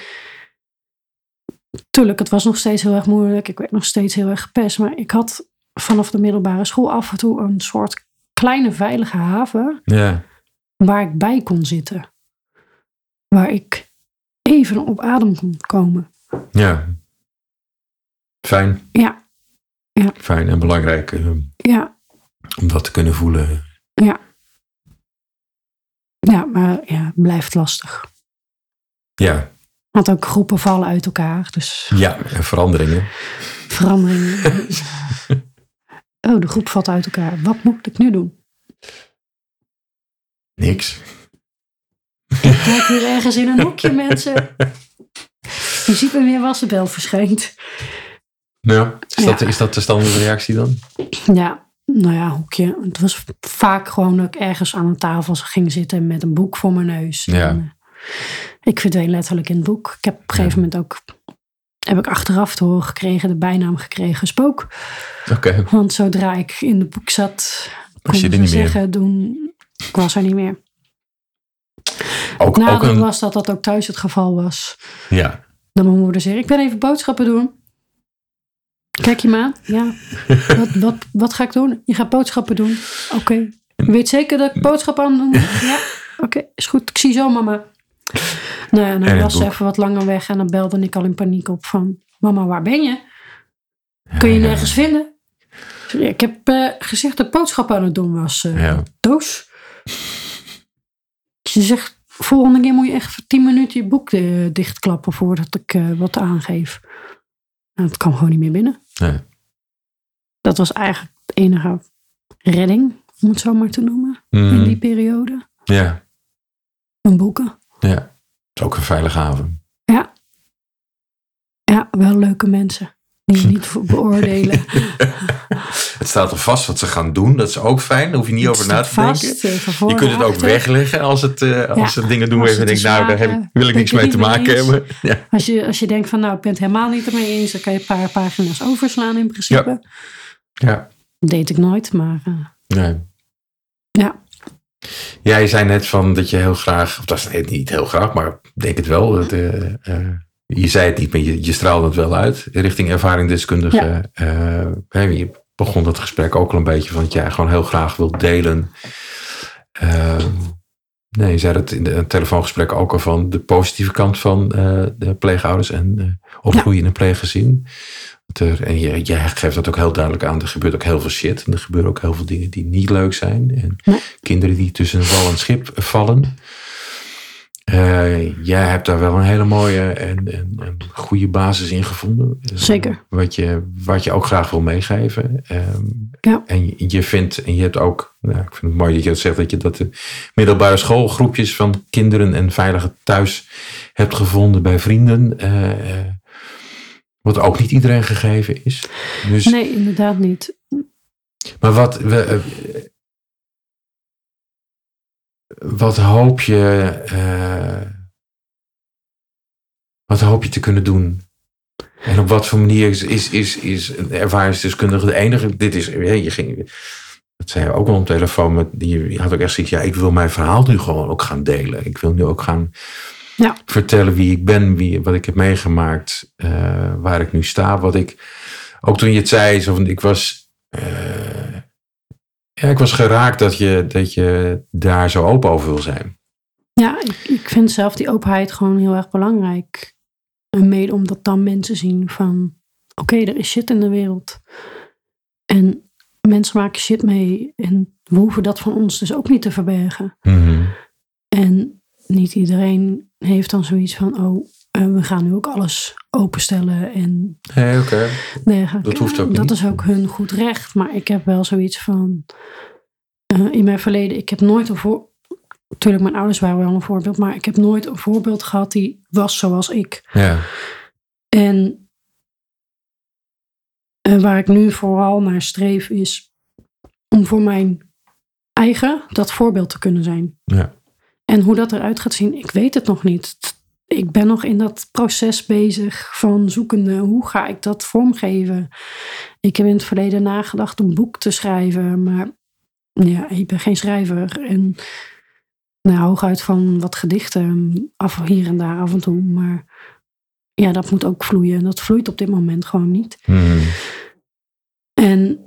tuurlijk, het was nog steeds heel erg moeilijk. Ik werd nog steeds heel erg gepest. Maar ik had vanaf de middelbare school af en toe een soort kleine veilige haven ja. waar ik bij kon zitten. Waar ik even op adem kon komen. Ja. Fijn. Ja, Fijn en belangrijk eh, ja, om dat te kunnen voelen. ja. Ja, maar ja, het blijft lastig. Ja. Want ook groepen vallen uit elkaar. Dus Ja, en veranderingen. veranderingen. *laughs* *laughs* oh, de groep valt uit elkaar. Wat moet ik nu doen? Niks. Kijk weer ergens in een hoekje, mensen. *laughs* Je ziet me weer als de bel verschijnt. Ja. Is, Dat, Ja. is dat de standaard reactie dan? Ja, nou ja, hoekje. Het was vaak gewoon dat ik ergens aan een tafel ging zitten met een boek voor mijn neus. Ja. En, eh, ik verdween letterlijk in het boek. Ik heb op een gegeven moment ook, heb ik achteraf te horen gekregen, de bijnaam gekregen spook. Oké. Want zodra ik in het boek zat, Was je er niet ze meer? zeggen, doen, ik was er niet meer. Ook, ook Nadeel een... was dat dat ook thuis het geval was. Ja. Dat mijn moeder zei, ik ben even boodschappen doen. Kijk je me aan? Ja. Wat, wat, wat ga ik doen? Je gaat boodschappen doen. Oké. Weet zeker dat ik boodschappen aan doen? Ja. Oké, is goed. Ik zie zo mama. Nou ja, dan was ze even wat langer weg en dan belde ik al in paniek op van... Mama, waar ben je? Kun je nergens vinden? Ik heb eh, gezegd dat ik boodschappen aan het doen was. eh, Ja. Doos. Ze zegt, volgende keer moet je echt voor tien minuten je boek eh, dichtklappen voordat ik eh, wat aangeef. Nou, het kwam gewoon niet meer binnen. Nee. Dat was eigenlijk de enige redding, om het zo maar te noemen, in Mm, die periode. ja. Mijn boeken. Ja. Het is ook een veilige haven. Ja. Ja, wel leuke mensen. *laughs* Niet voor beoordelen. *laughs* Het staat er vast wat ze gaan doen. Dat is ook fijn. Daar hoef je niet over na te Vast, denken. eh, Je kunt het ook achter. wegleggen als, het, eh, als Ja, ze dingen doen als waar je denkt, nou, daar heb ik, wil ik ben niks ik mee te niet maken eens. hebben. Ja. Als je, als je denkt van nou, ik ben het helemaal niet ermee eens, dan kan je een paar pagina's overslaan in principe. Ja. Dat deed ik nooit, maar eh, Nee. ja. Ja, je zei net van dat je heel graag, of dat is niet heel graag, maar ik denk het wel. Dat, eh, eh, je zei het niet, maar je, je straalde het wel uit richting ervaringsdeskundige. Uh, je begon dat gesprek ook al een beetje van dat jij gewoon heel graag wilt delen. Ehm, nee, je zei dat in het telefoongesprek ook al van de positieve kant van de pleegouders en opgroeien in een pleeggezin. Er, en je, je geeft dat ook heel duidelijk aan. Er gebeurt ook heel veel shit. En er gebeuren ook heel veel dingen die niet leuk zijn. En kinderen die tussen een wal en schip vallen. Uh, jij hebt daar wel een hele mooie en, en, en, goede basis in gevonden. Zeker. Wat je, wat je ook graag wil meegeven. Um, ja. En je vindt, en je hebt ook, nou, ik vind het mooi dat je dat zegt, dat je dat de middelbare schoolgroepjes van kinderen en veilige thuis hebt gevonden bij vrienden. Uh, wat ook niet iedereen gegeven is. Dus, nee, inderdaad niet. Maar wat, we, eh, wat hoop je. Uh, wat hoop je te kunnen doen? En op wat voor manier is, is, is, is een ervaringsdeskundige de enige? Dit is, je ging, dat zei je ook al op telefoon, met, die had ook echt zoiets, ja, ik wil mijn verhaal nu gewoon ook gaan delen. Ik wil nu ook gaan ja. vertellen wie ik ben, wie, wat ik heb meegemaakt, uh, waar ik nu sta. Wat ik, ook toen je het zei, zo van, ik was, uh, ja, ik was geraakt dat je, dat je daar zo open over wil zijn. Ja, ik, ik vind zelf die openheid gewoon heel erg belangrijk. En mede omdat dan mensen zien van, oké, er is shit in de wereld. En mensen maken shit mee en we hoeven dat van ons dus ook niet te verbergen. Mm -hmm. En niet iedereen heeft dan zoiets van, oh, uh, we gaan nu ook alles openstellen. En nee, oké. Nee, dat hoeft ook niet. Dat is ook hun goed recht. Maar ik heb wel zoiets van, uh, in mijn verleden, ik heb nooit een voor... Natuurlijk, mijn ouders waren wel een voorbeeld, maar ik heb nooit een voorbeeld gehad die was zoals ik. Ja. En uh, waar ik nu vooral naar streef is om voor mijn eigen dat voorbeeld te kunnen zijn. Ja. En hoe dat eruit gaat zien, ik weet het nog niet. Ik ben nog in dat proces bezig van zoekende, hoe ga ik dat vormgeven? Ik heb in het verleden nagedacht om een boek te schrijven, maar ja, ik ben geen schrijver. En nou, hooguit van wat gedichten, af hier en daar af en toe. Maar ja, dat moet ook vloeien. En dat vloeit op dit moment gewoon niet. Hmm. En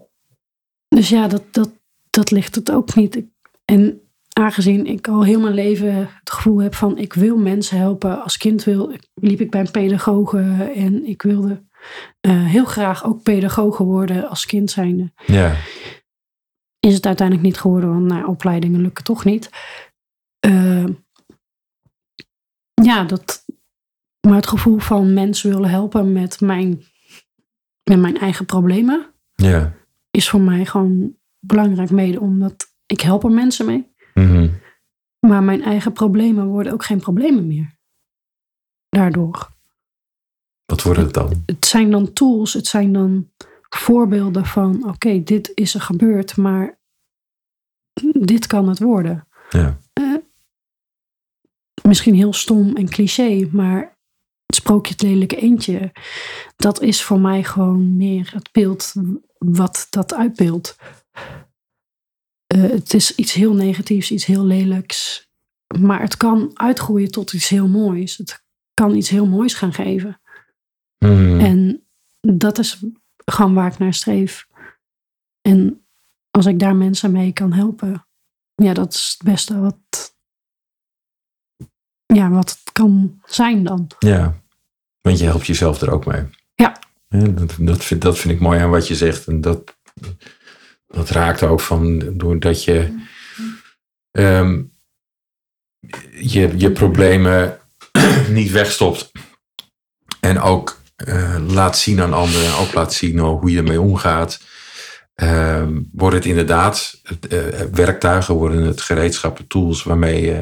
dus ja, dat, dat, dat ligt het ook niet. En aangezien ik al heel mijn leven het gevoel heb van ik wil mensen helpen. Als kind wil, liep ik bij een pedagoge en ik wilde uh, heel graag ook pedagoge worden als kind zijnde. Ja. Is het uiteindelijk niet geworden, want nou, opleidingen lukken toch niet. Uh, ja, dat, maar het gevoel van mensen willen helpen met mijn, met mijn eigen problemen. Ja. Is voor mij gewoon belangrijk mede omdat ik help er mensen mee. Maar mijn eigen problemen worden ook geen problemen meer. Daardoor. Wat worden het dan? Het zijn dan tools, het zijn dan voorbeelden van: oké, dit is er gebeurd, maar dit kan het worden. Ja. Uh, misschien heel stom en cliché, maar het sprookje het lelijke eentje, dat is voor mij gewoon meer het beeld wat dat uitbeeldt. Uh, het is iets heel negatiefs, iets heel lelijks. Maar het kan uitgroeien tot iets heel moois. Het kan iets heel moois gaan geven. Mm. En dat is gewoon waar ik naar streef. En als ik daar mensen mee kan helpen, ja, dat is het beste wat, ja, wat het kan zijn dan. Ja, want je helpt jezelf er ook mee. Ja. ja dat, dat, vind, dat vind ik mooi aan wat je zegt. En dat, dat raakt ook van doordat je ehm, je, je problemen *clears throat* niet wegstopt. En ook uh, laat zien aan anderen, ook laat zien hoe je ermee omgaat. Um, wordt het inderdaad uh, werktuigen, worden het gereedschappen, tools waarmee je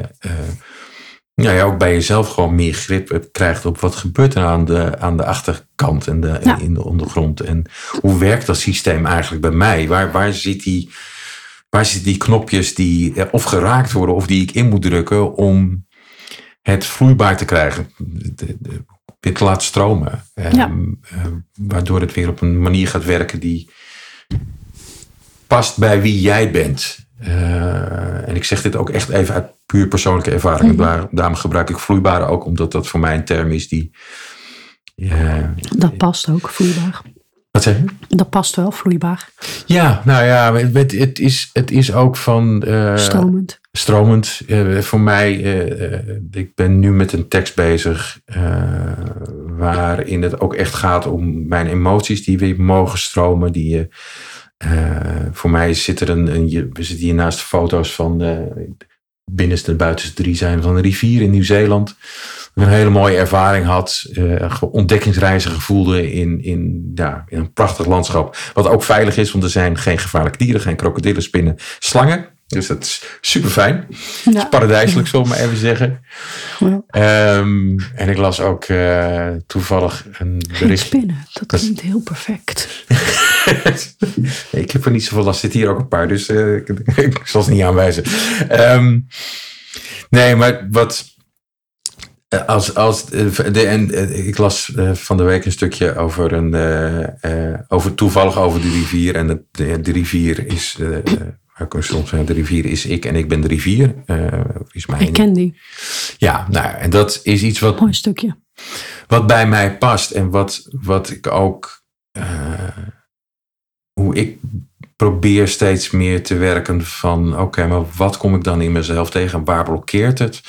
uh, ja, ook bij jezelf gewoon meer grip krijgt op wat gebeurt er aan de, aan de achterkant en de, Ja. in de ondergrond. En hoe werkt dat systeem eigenlijk bij mij? Waar, waar, zit die, waar zitten die knopjes die eh, of geraakt worden of die ik in moet drukken om het vloeibaar te krijgen? Weer te laten stromen. Ja. Ehm, eh, waardoor het weer op een manier gaat werken die past bij wie jij bent. Eh, en ik zeg dit ook echt even uit puur persoonlijke ervaring. Mhm. Daarom gebruik ik vloeibare ook, omdat dat voor mij een term is die. Ja, Dat past ook, vloeibaar. wat zeg je? Dat past wel, vloeibaar. Ja, nou ja, het, het, is, het is ook van. eh, Stromend. stromend. Eh, voor mij, eh, eh, ik ben nu met een tekst bezig eh, waarin het ook echt gaat om mijn emoties die weer mogen stromen. Die, je eh, voor mij zit er een, een je, we zitten hier naast foto's van eh binnenste en buitenste drie zijn van een rivier in Nieuw-Zeeland. Een hele mooie ervaring had, eh, ontdekkingsreizen gevoelde in, in, ja, in een prachtig landschap. Wat ook veilig is, want er zijn geen gevaarlijke dieren, geen krokodillen, spinnen, slangen. Dus dat is super fijn. Ja. Paradijselijk, zullen we maar even zeggen. Ja. Ehm, en ik las ook eh, toevallig een Geen bericht. spinnen, dat klinkt heel perfect. *laughs* *laughs* ik heb er niet zoveel last. Er zitten hier ook een paar, dus eh, *laughs* ik, zal ze niet aanwijzen. Ehm, nee, maar wat. eh, Als, als, eh, de, en, ik las van de week een stukje over een. over, toevallig over de rivier. En de, de, de rivier is. ik soms zeggen, de rivier is ik en ik ben de rivier. is mijn, Ik ken die. Ja, nou, en dat is iets wat Mooi stukje. wat bij mij past en wat, wat ik ook. Hoe ik probeer steeds meer te werken van. Oké, maar wat kom ik dan in mezelf tegen? Waar blokkeert het?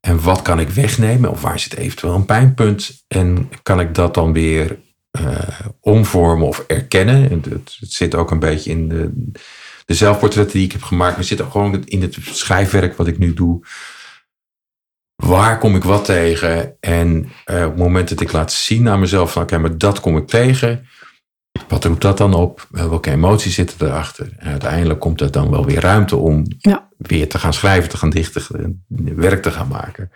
En wat kan ik wegnemen? Of waar zit eventueel een pijnpunt? En kan ik dat dan weer eh, omvormen of erkennen? En het, zit ook een beetje in de, de zelfportretten die ik heb gemaakt. Maar zit ook gewoon in het schrijfwerk wat ik nu doe waar kom ik wat tegen? En eh, op het moment dat ik laat zien aan mezelf van oké, maar dat kom ik tegen. Wat roept dat dan op? Eh, welke emoties zitten erachter? En uiteindelijk komt er dan wel weer ruimte om Ja. weer te gaan schrijven, te gaan dichten, eh, werk te gaan maken.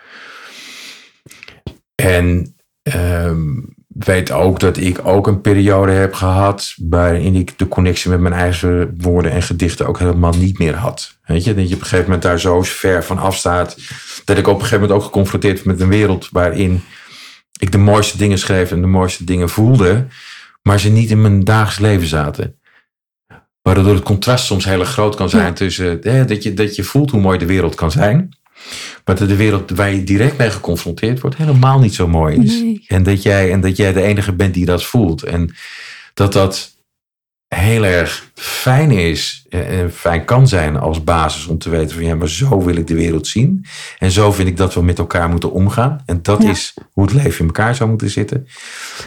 En ehm, weet ook dat ik ook een periode heb gehad waarin ik de connectie met mijn eigen woorden en gedichten ook helemaal niet meer had. Weet je, dat je op een gegeven moment daar zo ver van afstaat, dat ik op een gegeven moment ook geconfronteerd werd met een wereld waarin ik de mooiste dingen schreef en de mooiste dingen voelde, maar ze niet in mijn dagelijks leven zaten. Waardoor het contrast soms heel erg groot kan zijn Ja. tussen eh, dat, je, dat je voelt hoe mooi de wereld kan zijn, maar dat de wereld waar je direct mee geconfronteerd wordt helemaal niet zo mooi is. Nee. En, dat jij, en dat jij de enige bent die dat voelt. En dat dat heel erg fijn is en fijn kan zijn als basis om te weten van ja, maar zo wil ik de wereld zien. En zo vind ik dat we met elkaar moeten omgaan. En dat Ja. is hoe het leven in elkaar zou moeten zitten.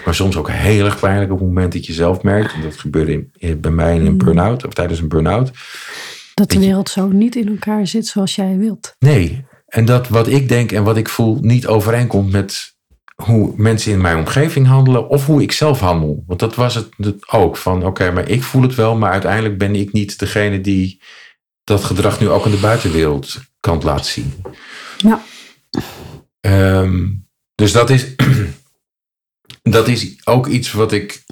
Maar soms ook heel erg pijnlijk op het moment dat je zelf merkt. En dat gebeurde in- in- bij mij in een Mm. burn-out of tijdens een burn-out. Dat de wereld zo niet in elkaar zit zoals jij wilt. Nee. En dat wat ik denk en wat ik voel niet overeenkomt met hoe mensen in mijn omgeving handelen of hoe ik zelf handel. Want dat was het het ook. Van oké, maar ik voel het wel, maar uiteindelijk ben ik niet degene die dat gedrag nu ook in de buitenwereld kan laten zien. Ja. Ehm, dus dat is, *clears throat* dat is ook iets wat ik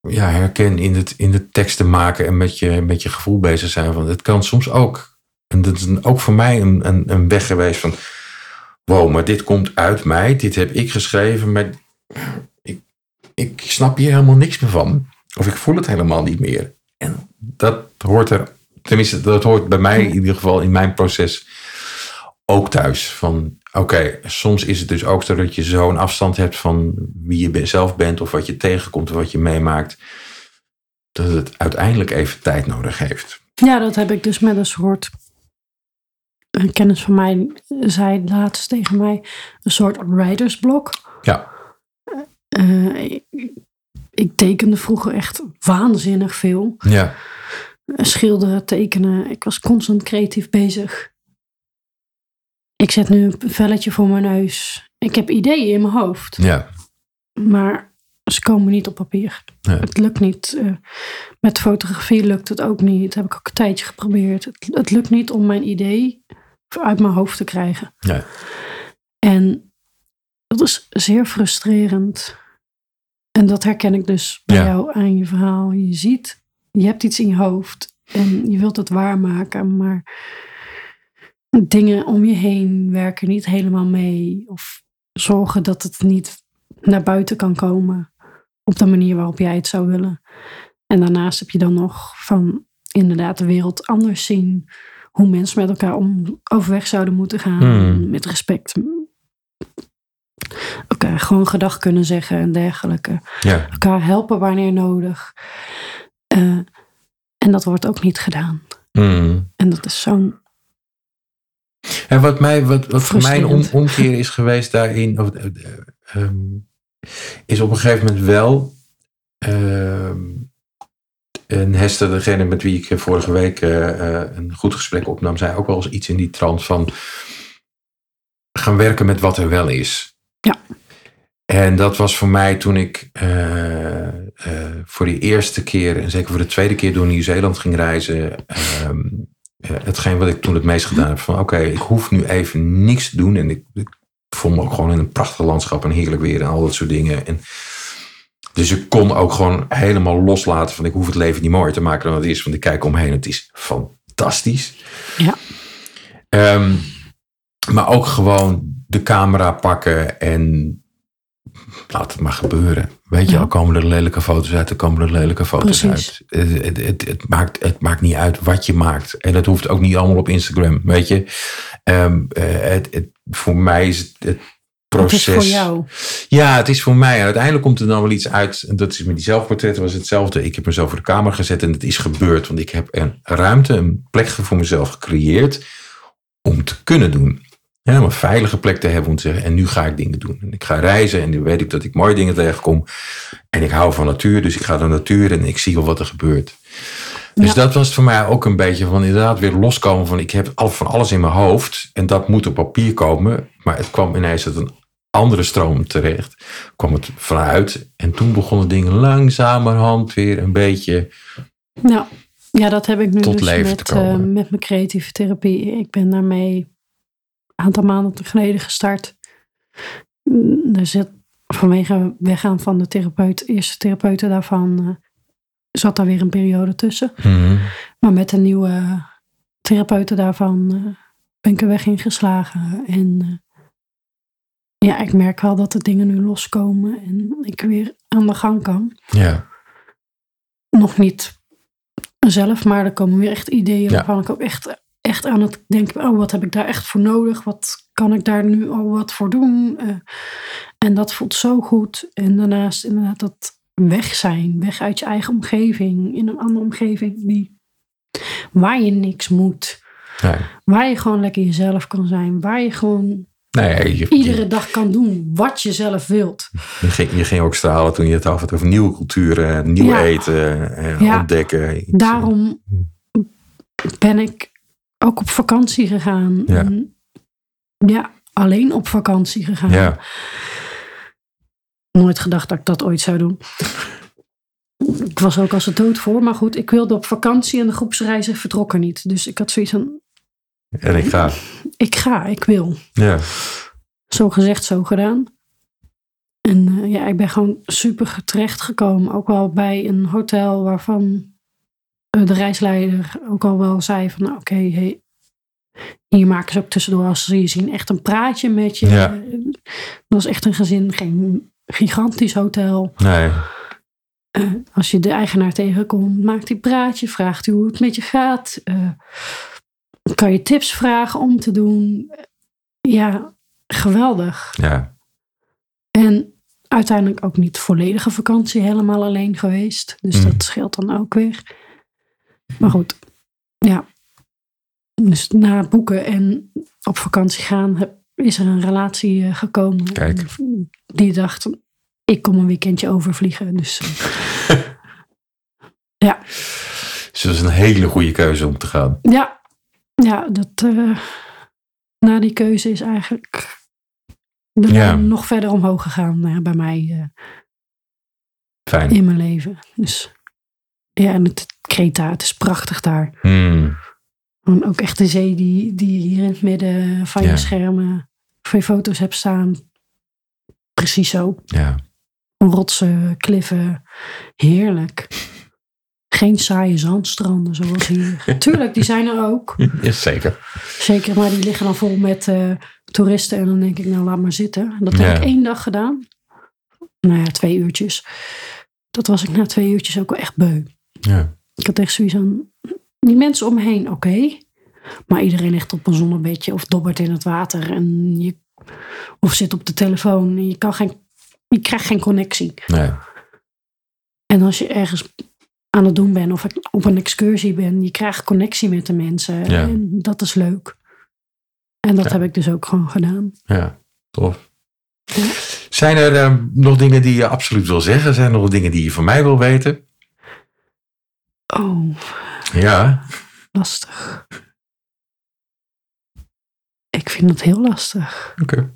ja, herken in het, in het teksten maken en met je, met je gevoel bezig zijn. Van, het kan soms ook. En dat is ook voor mij een, een, een weg geweest van. Wow, maar dit komt uit mij. Dit heb ik geschreven. Maar ik, ik snap hier helemaal niks meer van. Of ik voel het helemaal niet meer. En dat hoort er. Tenminste, dat hoort bij mij in ieder geval in mijn proces ook thuis. Van oké, soms is het dus ook zo dat je zo'n afstand hebt van wie je zelf bent of wat je tegenkomt of wat je meemaakt. Dat het uiteindelijk even tijd nodig heeft. Ja, dat heb ik dus met een soort. Een kennis van mij zei laatst tegen mij: een soort writersblok. Ja. Eh, ik, ik tekende vroeger echt waanzinnig veel. Ja. Schilderen, tekenen. Ik was constant creatief bezig. Ik zet nu een velletje voor mijn neus. Ik heb ideeën in mijn hoofd. Ja. Maar ze komen niet op papier. Nee. Het lukt niet. eh, met fotografie lukt het ook niet. Dat heb ik ook een tijdje geprobeerd. Het, het lukt niet om mijn idee uit mijn hoofd te krijgen. Nee. En dat is zeer frustrerend. En dat herken ik dus bij Ja. jou aan je verhaal. Je ziet, je hebt iets in je hoofd en je wilt het waarmaken, maar dingen om je heen werken niet helemaal mee. Of zorgen dat het niet naar buiten kan komen op de manier waarop jij het zou willen. En daarnaast heb je dan nog van inderdaad de wereld anders zien hoe mensen met elkaar om, overweg zouden moeten gaan. Hmm. Met respect. Elkaar gewoon gedag kunnen zeggen en dergelijke. Ja. Elkaar helpen wanneer nodig. Eh, en dat wordt ook niet gedaan. Mm. En dat is zo'n. En wat, mij, wat, wat voor mij een omkeer is geweest daarin, of, eh, eh, ehm, is op een gegeven moment wel. ehm, en Hester, degene met wie ik vorige week eh, eh, een goed gesprek opnam, zei ook wel eens iets in die trant van gaan werken met wat er wel is. Ja. En dat was voor mij toen ik eh, voor die eerste keer, en zeker voor de tweede keer door Nieuw-Zeeland ging reizen, ehm, eh, hetgeen wat ik toen het meest gedaan heb, van oké, ik hoef nu even niks te doen. En ik, ik vond me ook gewoon in een prachtig landschap en heerlijk weer en al dat soort dingen. En, dus ik kon ook gewoon helemaal loslaten van ik hoef het leven niet mooier te maken dan het is. Want ik kijk omheen, het is fantastisch. Ja. Ehm, maar ook gewoon de camera pakken en laat het maar gebeuren. Weet je, al komen er lelijke foto's uit, dan komen er lelijke foto's Precies. uit. Het, het, maakt, het maakt niet uit wat je maakt. En het hoeft ook niet allemaal op Instagram, weet je. Ehm, eh, het, het, voor mij is het, het Het proces... is voor jou. Ja, het is voor mij. En uiteindelijk komt er dan wel iets uit. En dat is met die zelfportretten was hetzelfde. Ik heb mezelf voor de camera gezet en het is gebeurd. Want ik heb een ruimte, een plek voor mezelf gecreëerd om te kunnen doen. Ja, om een veilige plek te hebben om te zeggen, en nu ga ik dingen doen. En ik ga reizen en nu weet ik dat ik mooie dingen tegenkom. En ik hou van natuur, dus ik ga naar natuur en ik zie wel wat er gebeurt. Dus Ja. dat was voor mij ook een beetje van inderdaad weer loskomen van ik heb al van alles in mijn hoofd en dat moet op papier komen. Maar het kwam ineens uit een andere stroom terecht. Kwam het vanuit en toen begonnen dingen langzamerhand weer een beetje. Nou, ja, dat heb ik nu Tot dus leven met, te komen. eh, met mijn creatieve therapie. Ik ben daarmee een aantal maanden geleden gestart. Mm, Er zit vanwege weggaan van de therapeut, eerste therapeuten daarvan, eh, zat daar weer een periode tussen. Maar met de nieuwe therapeuten daarvan eh, ben ik er weg ingeslagen. En eh, ja, ik merk wel dat de dingen nu loskomen en ik weer aan de gang kan. Ja, Nog niet zelf, maar er komen weer echt ideeën Ja. waarvan ik ook echt, echt aan het denken, oh wat heb ik daar echt voor nodig? Wat kan ik daar nu al wat voor doen? Eh, en dat voelt zo goed. En daarnaast inderdaad dat weg zijn, weg uit je eigen omgeving, in een andere omgeving die, waar je niks moet. nee. Waar je gewoon lekker jezelf kan zijn. Waar je gewoon nee je, iedere dag kan doen wat je zelf wilt. je, ging, je ging ook stralen toen je het had over nieuwe culturen, nieuw Ja. eten, eh, Ja. ontdekken. Daarom ben ik ook op vakantie gegaan. Ja. Ja, alleen op vakantie gegaan. Ja, Nooit gedacht dat ik dat ooit zou doen. Ik was ook als het dood voor. Maar goed, ik wilde op vakantie en de groepsreizen vertrokken niet. Dus ik had zoiets van, en ik ga. Ik ga, ik wil. Ja, Zo gezegd, zo gedaan. En eh, ja, ik ben gewoon super terecht gekomen. Ook wel bij een hotel waarvan eh, de reisleider ook al wel zei van... nou, oké, hey, hier maken ze ook tussendoor als ze je zien echt een praatje met je. Ja. Dat was echt een gezin, geen gigantisch hotel. nee. Eh, als je de eigenaar tegenkomt, maakt hij praatje, vraagt hij hoe het met je gaat. Eh, kan je tips vragen om te doen. Ja, geweldig. Ja, En uiteindelijk ook niet volledige vakantie helemaal alleen geweest. Dus Mm. dat scheelt dan ook weer. Maar goed, ja. Dus na boeken en op vakantie gaan heb, is er een relatie eh, gekomen. Kijk. Die dacht, ik kom een weekendje overvliegen. Dus eh, *laughs* ja, dus dat is een hele goede keuze om te gaan. ja, ja dat, eh, na die keuze is eigenlijk de Ja. nog verder omhoog gegaan eh, bij mij. eh, Fijn. in mijn leven. Dus ja, en het Kreta, het is prachtig daar. Hmm. Ook echt de zee die, die hier in het midden van Ja. je schermen, van je foto's hebt staan. Precies zo. Ja, Rotsen, kliffen, heerlijk. Geen saaie zandstranden zoals hier. *laughs* Tuurlijk, die zijn er ook. ja zeker. Zeker, maar die liggen dan vol met eh, toeristen. En dan denk ik, nou laat maar zitten. Dat heb Ja. ik één dag gedaan. Nou ja, twee uurtjes. Dat was ik na twee uurtjes ook wel echt beu. Ja. Ik had echt zoiets aan. Die mensen om me heen, oké. Maar iedereen ligt op een zonnebedje of dobbert in het water. En je, of zit op de telefoon. En je, kan geen, je krijgt geen connectie. Nee. En als je ergens aan het doen bent of op een excursie bent, je krijgt connectie met de mensen. Ja. En dat is leuk. En dat Ja. heb ik dus ook gewoon gedaan. Ja, tof. Ja. Zijn er eh, nog dingen die je absoluut wil zeggen? Zijn er nog dingen die je van mij wil weten? Oh, Ja. lastig. Ik vind het heel lastig. Oké.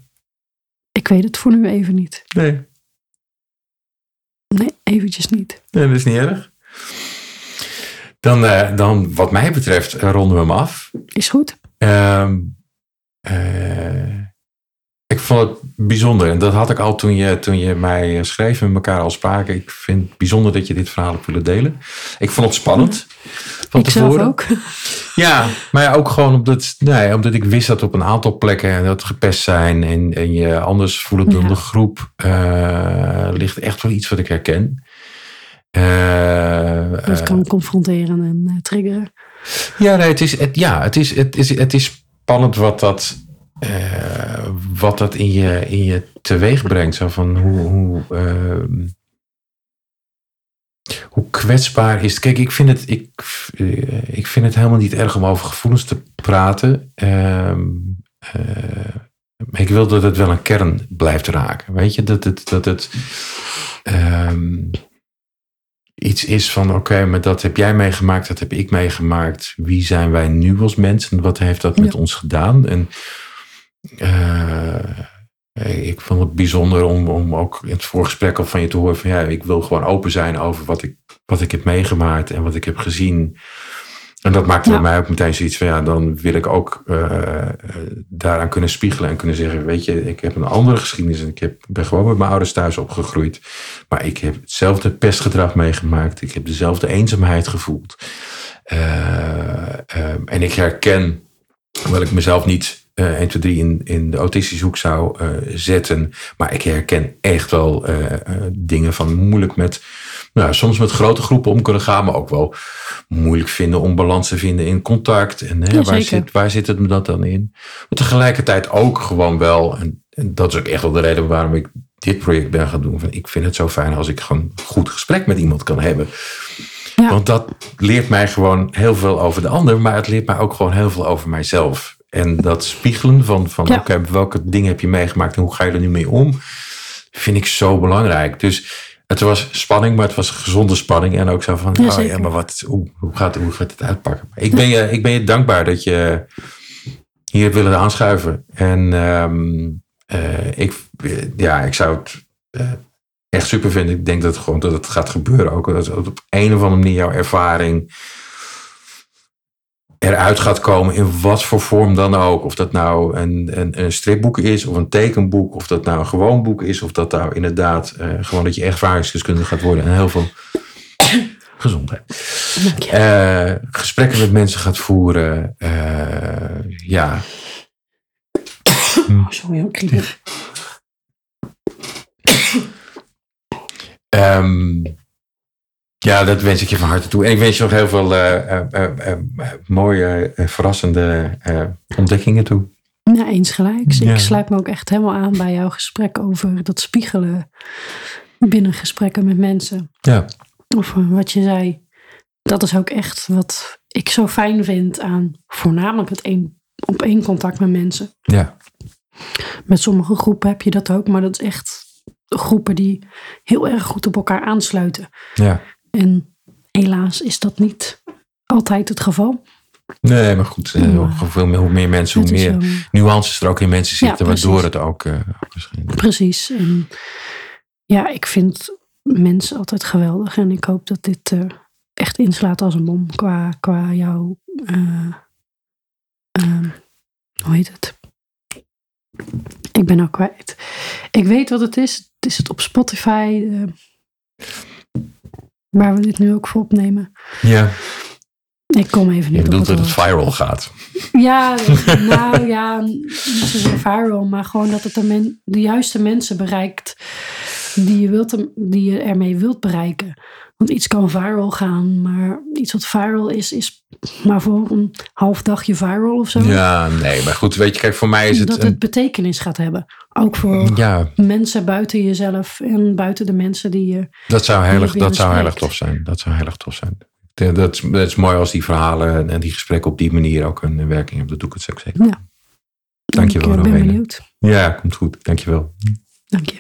Ik weet het voor nu even niet. Nee. Nee, eventjes niet. nee, dat is niet erg. Dan, eh, dan wat mij betreft, eh, ronden we hem af. Is goed. Ehm, eh, ik vond het bijzonder. En dat had ik al toen je, toen je mij schreef en we elkaar al spraken. Ik vind het bijzonder dat je dit verhaal hebt willen delen. Ik vond het spannend. Van ik tevoren. ook. *laughs* Ja, maar ja, ook gewoon omdat, nee, omdat ik wist dat op een aantal plekken dat gepest zijn en, en je anders voelen dan Ja. de groep, eh, ligt echt wel iets wat ik herken. Eh, Dat eh, kan confronteren en eh, triggeren. ja, nee, het is, het, ja, het is, het is, het is spannend wat dat, eh, wat dat in je, in je teweeg brengt. Zo van hoe, hoe, ehm, hoe kwetsbaar is het. Kijk, ik vind het, ik, eh, ik vind het helemaal niet erg om over gevoelens te praten. Ehm, eh, ik wil dat het wel een kern blijft raken. Weet je, dat het, dat het ehm, iets is van: oké, maar dat heb jij meegemaakt, dat heb ik meegemaakt. Wie zijn wij nu als mensen? Wat heeft dat met ons gedaan? En eh, ik vond het bijzonder om, om ook in het voorgesprek al van je te horen: van ja, ik wil gewoon open zijn over wat ik, wat ik heb meegemaakt en wat ik heb gezien. En dat maakte Ja. bij mij ook meteen zoiets van ja, dan wil ik ook eh, eh, daaraan kunnen spiegelen en kunnen zeggen: Weet je, ik heb een andere geschiedenis en ik heb, ben gewoon met mijn ouders thuis opgegroeid. Maar ik heb hetzelfde pestgedrag meegemaakt. Ik heb dezelfde eenzaamheid gevoeld. Eh, ehm, en ik herken, hoewel ik mezelf niet eh 1, 2, 3 in, in de autistische hoek zou zetten. Maar ik herken echt wel dingen van moeilijk met, nou, soms met grote groepen om kunnen gaan. Maar ook wel moeilijk vinden om balans te vinden in contact. En hè, Ja, waar, zit, waar zit het me dat dan in? Maar tegelijkertijd ook gewoon wel, en, en dat is ook echt wel de reden waarom ik dit project ben gaan doen. Van, ik vind het zo fijn als ik gewoon een goed gesprek met iemand kan hebben. Ja. Want dat leert mij gewoon heel veel over de ander, maar het leert mij ook gewoon heel veel over mijzelf. En dat spiegelen van, van Ja. oké, welke dingen heb je meegemaakt en hoe ga je er nu mee om, vind ik zo belangrijk. Dus het was spanning, maar het was gezonde spanning. En ook zo van, Ja, oh, ja, maar wat, hoe, hoe, gaat, hoe gaat het uitpakken? Ik ben, je, ik ben je dankbaar dat je hier hebt willen aanschuiven. En ehm, eh, ik, ja, ik zou het eh, echt super vinden. Ik denk dat, het gewoon, dat het gaat gebeuren. Ook dat op een of andere manier jouw ervaring eruit gaat komen in wat voor vorm dan ook. Of dat nou een, een, een stripboek is of een tekenboek. Of dat nou een gewoon boek is. Of dat nou inderdaad eh, gewoon dat je ervaringsdeskundige gaat worden. En heel veel *coughs* gezondheid. Eh, gesprekken met mensen gaat voeren. eh, ja, Oh, sorry. Ja, dat wens ik je van harte toe. En ik wens je nog heel veel eh, eh, eh, mooie, verrassende ontdekkingen toe. Ja, eens gelijks. Ja. Ik sluit me ook echt helemaal aan bij jouw gesprek over dat spiegelen binnen gesprekken met mensen. Ja, Of wat je zei. Dat is ook echt wat ik zo fijn vind aan voornamelijk het één, op één contact met mensen. ja, Met sommige groepen heb je dat ook, maar dat is echt groepen die heel erg goed op elkaar aansluiten. ja. En helaas is dat niet altijd het geval. Nee, maar goed. eh, hoe, veel meer, hoe meer mensen, hoe meer zo. nuances er ook in mensen Ja, zitten. waardoor het ook eh, misschien... Precies. En ja, ik vind mensen altijd geweldig. En ik hoop dat dit eh, echt inslaat als een bom qua, qua jouw. eh, ehm, hoe heet het? Ik ben nou kwijt. Ik weet wat het is. Het is het op Spotify. Waar we dit nu ook voor opnemen. Ja, Ik kom even niet op bedoelt het dat het viral gaat. Ja, nou ja, niet zozeer viral, maar gewoon dat het de, men, de juiste mensen bereikt die je, wilt, die je ermee wilt bereiken. Want iets kan viral gaan, maar iets wat viral is, is maar voor een half dagje viral of zo. Ja, nee, maar goed, weet je, kijk, voor mij is het... dat het betekenis gaat hebben. Ook voor ja, mensen buiten jezelf en buiten de mensen die je. dat zou je dat zou bespreekt. tof zijn. Dat zou heel erg tof zijn. Dat is, dat is mooi als die verhalen en- die gesprekken op die manier ook een werking hebben. Dat doe ik het zeker. Ja. Dankjewel, Ik eh, ben benieuwd. Ja, komt goed. Dankjewel. Dank je.